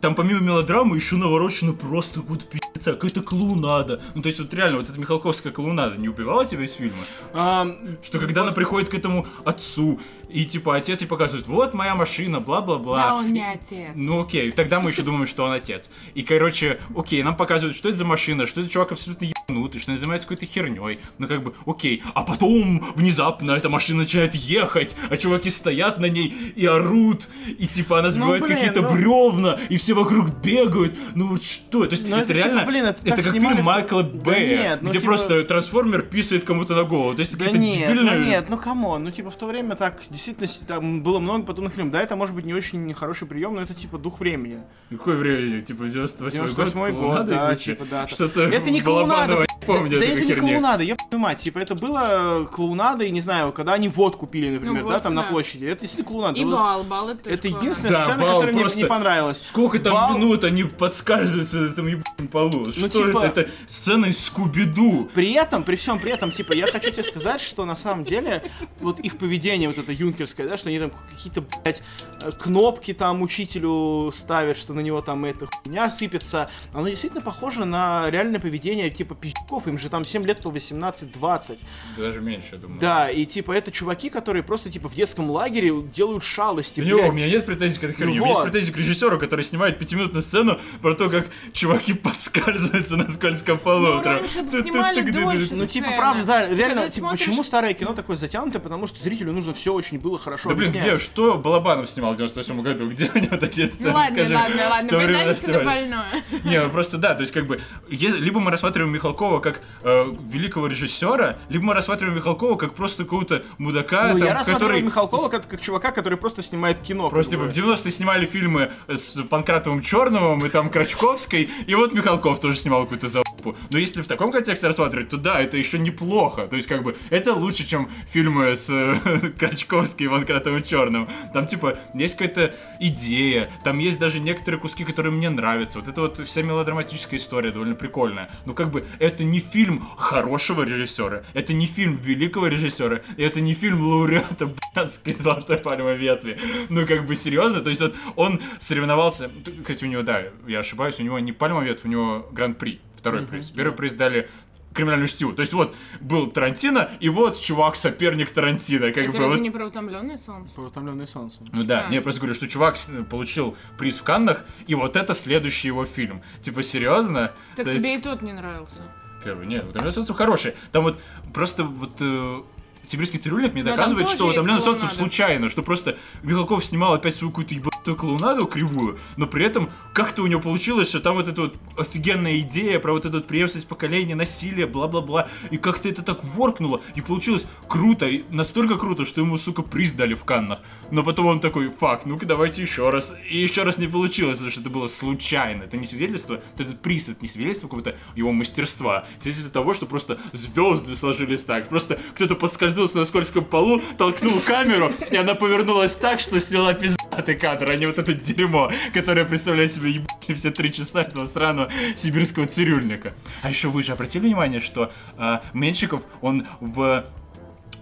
там помимо мелодрамы еще наворочено просто какую-то пи***ца, какая-то клоунада. Ну, то есть вот реально, вот эта Михалковская клоунада не убивала тебя из фильма? А, Что когда она приходит к этому отцу, и типа отец ей показывает, вот моя машина, бла-бла-бла. Да, он не отец. Ну окей, тогда мы еще думаем, что он отец. И, короче, окей, нам показывают, что это за машина, что этот чувак абсолютно ебанутый, что он занимается какой-то херней. Ну как бы, окей. А потом внезапно эта машина начинает ехать, а чуваки стоят на ней и орут, и типа она сбивает блин, какие-то ну- бревна, и все вокруг бегают. Ну вот что? То есть Ну, это, это типа, реально, блин, это так как снимали фильм Майкла Да Бэя, нет, ну, где типа- просто трансформер писает кому-то на голову. То есть Да какие-то нет, дебильные... ну нет, ну come on, ну типа в то время так, действительно, там было много подобных фильмов. Да, это может быть не очень хороший прием, но это типа дух времени. Какое время? Типа 98 год? 98 год, да, типа, да. Что-то Это не клоунада. помню да это не клоунада, ёб твою мать. Типа это было клоунада, и не знаю, когда они водку пили, например, Ну, да, там на площади. Это действительно клоунада. И бал, бал это Это единственная Да, сцена, бал которая мне просто- не понравилась. Сколько там Бал- минут они подскальзываются на этом ебаном полу? Что типа- это? Это сцена из Скуби-Ду. При этом, при всем при этом, типа, я хочу тебе сказать, что на самом деле вот их поведение вот это юнкерское, да, что они там какие-то, блядь, э, кнопки там учителю ставят, что на него там эта хуйня сыпется, оно действительно похоже на реальное поведение типа пиздюков, им же там 7 лет, то 18-20. Даже меньше, я думаю. Да, и типа это чуваки, которые просто типа в детском лагере делают шалости, У него, блядь. у меня нет претензий к этой херне. Ну У меня есть претензии к режиссеру, который снимает пятиминутную сцену про то, как чуваки подскальзываются на скользком полу. Ну, раньше снимали дольше. Ну, типа, правда, да, реально, типа, почему старое кино такое затянутое? Потому что зрителю нужно все очень было хорошо Да блин, где? Что Балабанов снимал в 98 году? Где у него такие сцены? Ну ладно, Скажи, ладно, ладно, то время больное. Не, ну просто да, то есть как бы, если- либо мы рассматриваем Михалкова как э, великого режиссера, либо мы рассматриваем Михалкова как просто какого-то мудака, Ну, там, я рассматриваю который... Михалкова как, как чувака, который просто снимает кино. Просто как типа бы. в 90-е снимали фильмы с Панкратовым Черновым и там Крачковской, и вот Михалков тоже снимал какую-то залупу. Но если в таком контексте рассматривать, то да, это еще неплохо. То есть как бы это лучше, чем фильмы с э, Крачковской и Панкратовым Черным. Там типа есть какая-то идея, там есть даже некоторые куски, которые мне нравятся. Вот это вот вся мелодраматическая история довольно прикольная. Но как бы это не фильм хорошего режиссера, это не фильм великого режиссера, и это не фильм лауреата блядской золотой пальмовой ветви. Ну как бы серьезно, то есть вот он соревновался, кстати, у него, да, я ошибаюсь, у него не пальмовая ветвь, у него гран-при, второй приз. Первый приз дали криминальную чтиву. То есть вот был Тарантино, и вот чувак соперник Тарантино. Как Это бы, разве вот не про утомленное солнце? «Утомленное солнцем». ну да, А. не, я просто говорю, что чувак получил приз в Каннах, и вот это следующий его фильм. Типа, серьезно? Так То тебе есть- и тот не нравился. Первый, нет, «Утомленное солнце» хороший. Там вот просто вот... э, Сибирский цирюльник мне доказывает, что есть «Утомленное солнце» клоунада. случайно, что просто Михалков снимал опять свою какую-то ебанутую клоунаду кривую, но при этом как-то у него получилось, что там вот эта вот офигенная идея про вот эту вот преемственность поколения, насилие, бла-бла-бла, и как-то это так воркнуло, и получилось круто, и настолько круто, что ему, сука, приз дали в Каннах. Но потом он такой, фак, ну-ка давайте еще раз. И еще раз не получилось, потому что это было случайно. Это не свидетельство, этот приз, это не свидетельство какого-то его мастерства. Свидетельство того, что просто звезды сложились так. Просто кто-то подскользнулся на скользком полу, толкнул камеру, и она повернулась так, что сняла пиздатый кадр, а не вот это дерьмо, которое представляет себе ебаные все три часа этого сраного сибирского цирюльника. А еще вы же обратили внимание, что а, Меньшиков, он в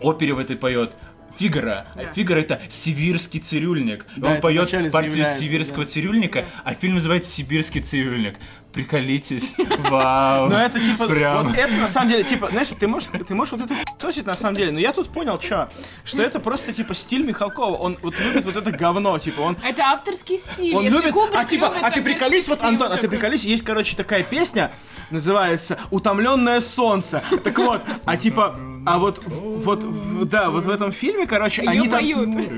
опере в этой поет Фигара. Да. Фигара это сибирский цирюльник. Да, Он поет партию сибирского да. цирюльника, а фильм называется Сибирский цирюльник. Приколитесь. Вау. Но это типа, Прям. вот это на самом деле, типа, знаешь, ты можешь, ты можешь вот это сосить на самом деле, но я тут понял, что, что это просто типа стиль Михалкова, он вот любит вот это говно, типа, он Это авторский стиль. Он Если любит, Кубрик а типа, любит, а ты приколись, вот, Антон, а ты приколись, есть, короче, такая песня, называется «Утомленное солнце». Так вот, а типа, а вот, вот, в- да, вот в этом фильме, короче, они там,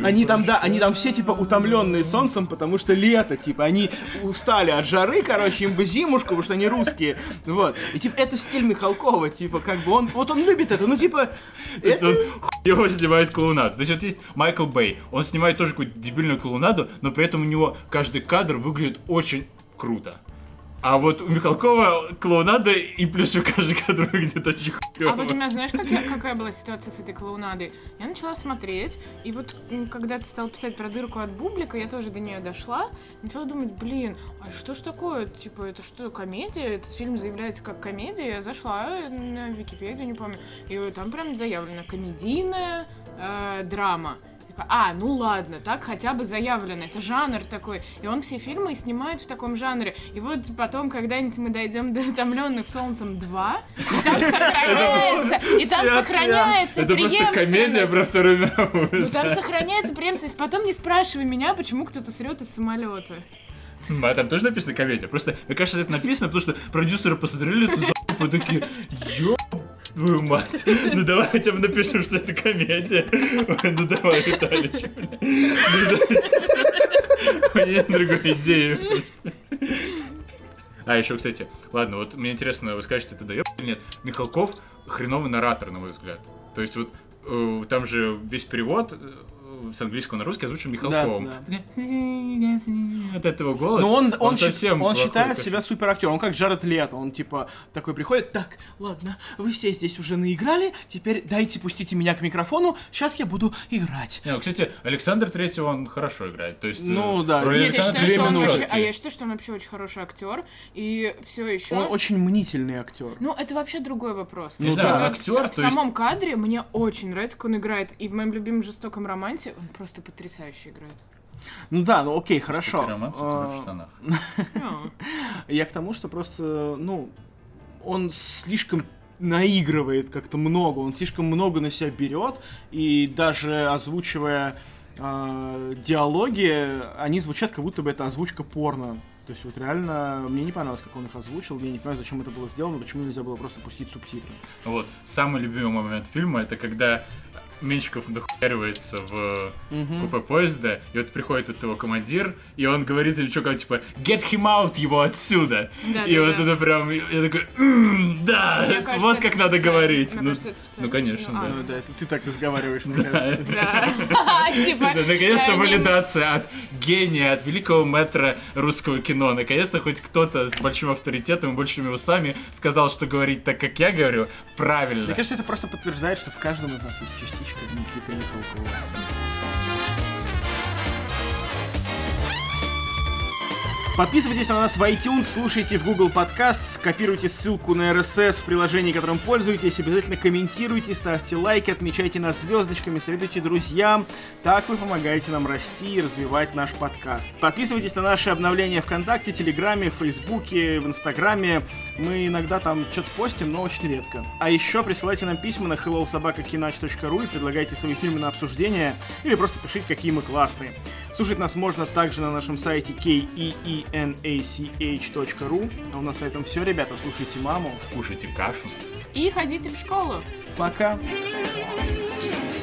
они там, да, они там все, типа, утомленные солнцем, потому что лето, типа, они устали от жары, короче, им бы зимушку, потому что они русские, вот. И, типа, это стиль Михалкова, типа, как бы он, вот он любит это, ну, типа, То есть это... он его снимает клоунаду. То есть вот есть Майкл Бэй, он снимает тоже какую-то дебильную клоунаду, но при этом у него каждый кадр выглядит очень круто. А вот у Михалкова клоунада и каждый кадр выглядит очень хуёво. А вот у меня, знаешь, какая, какая была ситуация с этой клоунадой? Я начала смотреть, и вот когда ты стал писать про дырку от бублика, я тоже до нее дошла, начала думать, блин, а что ж такое? Типа, это что, комедия? Этот фильм заявляется как комедия. Я зашла на Википедию, не помню, и там прям заявлено комедийная э, драма. Такая, А, ну ладно, так хотя бы заявлено. Это жанр такой. И он все фильмы и снимает в таком жанре. И вот потом, когда-нибудь мы дойдем до «Утомленных солнцем 2», и там сохраняется, и там сохраняется Это просто комедия про. Вторую мировую. Ну там сохраняется преемственность. Потом не спрашивай меня, почему кто-то срет из самолета. А там тоже написано комедия. Просто, мне кажется, это написано, потому что продюсеры посмотрели эту и такие, ёб твою мать, ну давай хотя бы напишем, что это комедия. Ну давай, Виталич. Ну, У меня нет другой идеи. А, еще, кстати, ладно, вот мне интересно, вы скажете, это даёт или нет? Михалков хреновый наратор, на мой взгляд. То есть вот э, там же весь перевод э, с английского на русский озвучен Михалковым. да. От этого голоса. Но он, он, совсем он считает себя супер актером. Он как Джаред Лето. Он типа такой приходит, так, ладно, вы все здесь уже наиграли, теперь дайте, пустите меня к микрофону, сейчас я буду играть. Не, ну, кстати, Александр Третий, он хорошо играет. То есть, э, Ну, да. Нет, я считаю, что он вообще, а я считаю, что он вообще очень хороший актер. И все еще. Он очень мнительный актер. Ну, это вообще другой вопрос. Не Ну знаю, да. Актер, в, в есть- самом кадре мне очень нравится, как он играет. И в моем любимом жестоком романсе он просто потрясающе играет. Ну да, ну окей, хорошо. А, штанах. Ну, Я к тому, что просто, ну, он слишком наигрывает как-то много, он слишком много на себя берет, и даже озвучивая а, диалоги, они звучат, как будто бы это озвучка порно. То есть вот реально мне не понравилось, как он их озвучил, я не понимаю, зачем это было сделано, почему нельзя было просто пустить субтитры. Вот. Самый любимый момент фильма, это когда Меньшиков дохуяривается в купе поезда, и вот приходит от его командир, и он говорит или что типа «Get him out его отсюда!» Да, И да, вот да. это прям, я такой «М, да, Мне кажется, вот это как надо специально. говорить. Мне Ну, кажется, ну, конечно, Ну, а, да. Ну да, это ты так разговариваешь, мне кажется. Да. Типа, Наконец-то не- валидация от гения, от великого мэтра русского кино. Наконец-то хоть кто-то с большим авторитетом и большими усами сказал, что говорить так, как я говорю, правильно. Мне кажется, это просто подтверждает, что в каждом из нас есть частичка Никиты Михалкова. Подписывайтесь на нас в iTunes, слушайте в Google Podcast, копируйте ссылку на RSS в приложении, которым пользуетесь, обязательно комментируйте, ставьте лайки, отмечайте нас звездочками, советуйте друзьям. Так вы помогаете нам расти и развивать наш подкаст. Подписывайтесь на наши обновления ВКонтакте, Телеграме, Фейсбуке, в Инстаграме. Мы иногда там что-то постим, но очень редко. А еще присылайте нам письма на hellosobakakinaч.ru и предлагайте свои фильмы на обсуждение или просто пишите, какие мы классные. Слушать нас можно также на нашем сайте keenach.ru. А у нас на этом все, ребята. Слушайте маму. Кушайте кашу. И ходите в школу. Пока. Пока.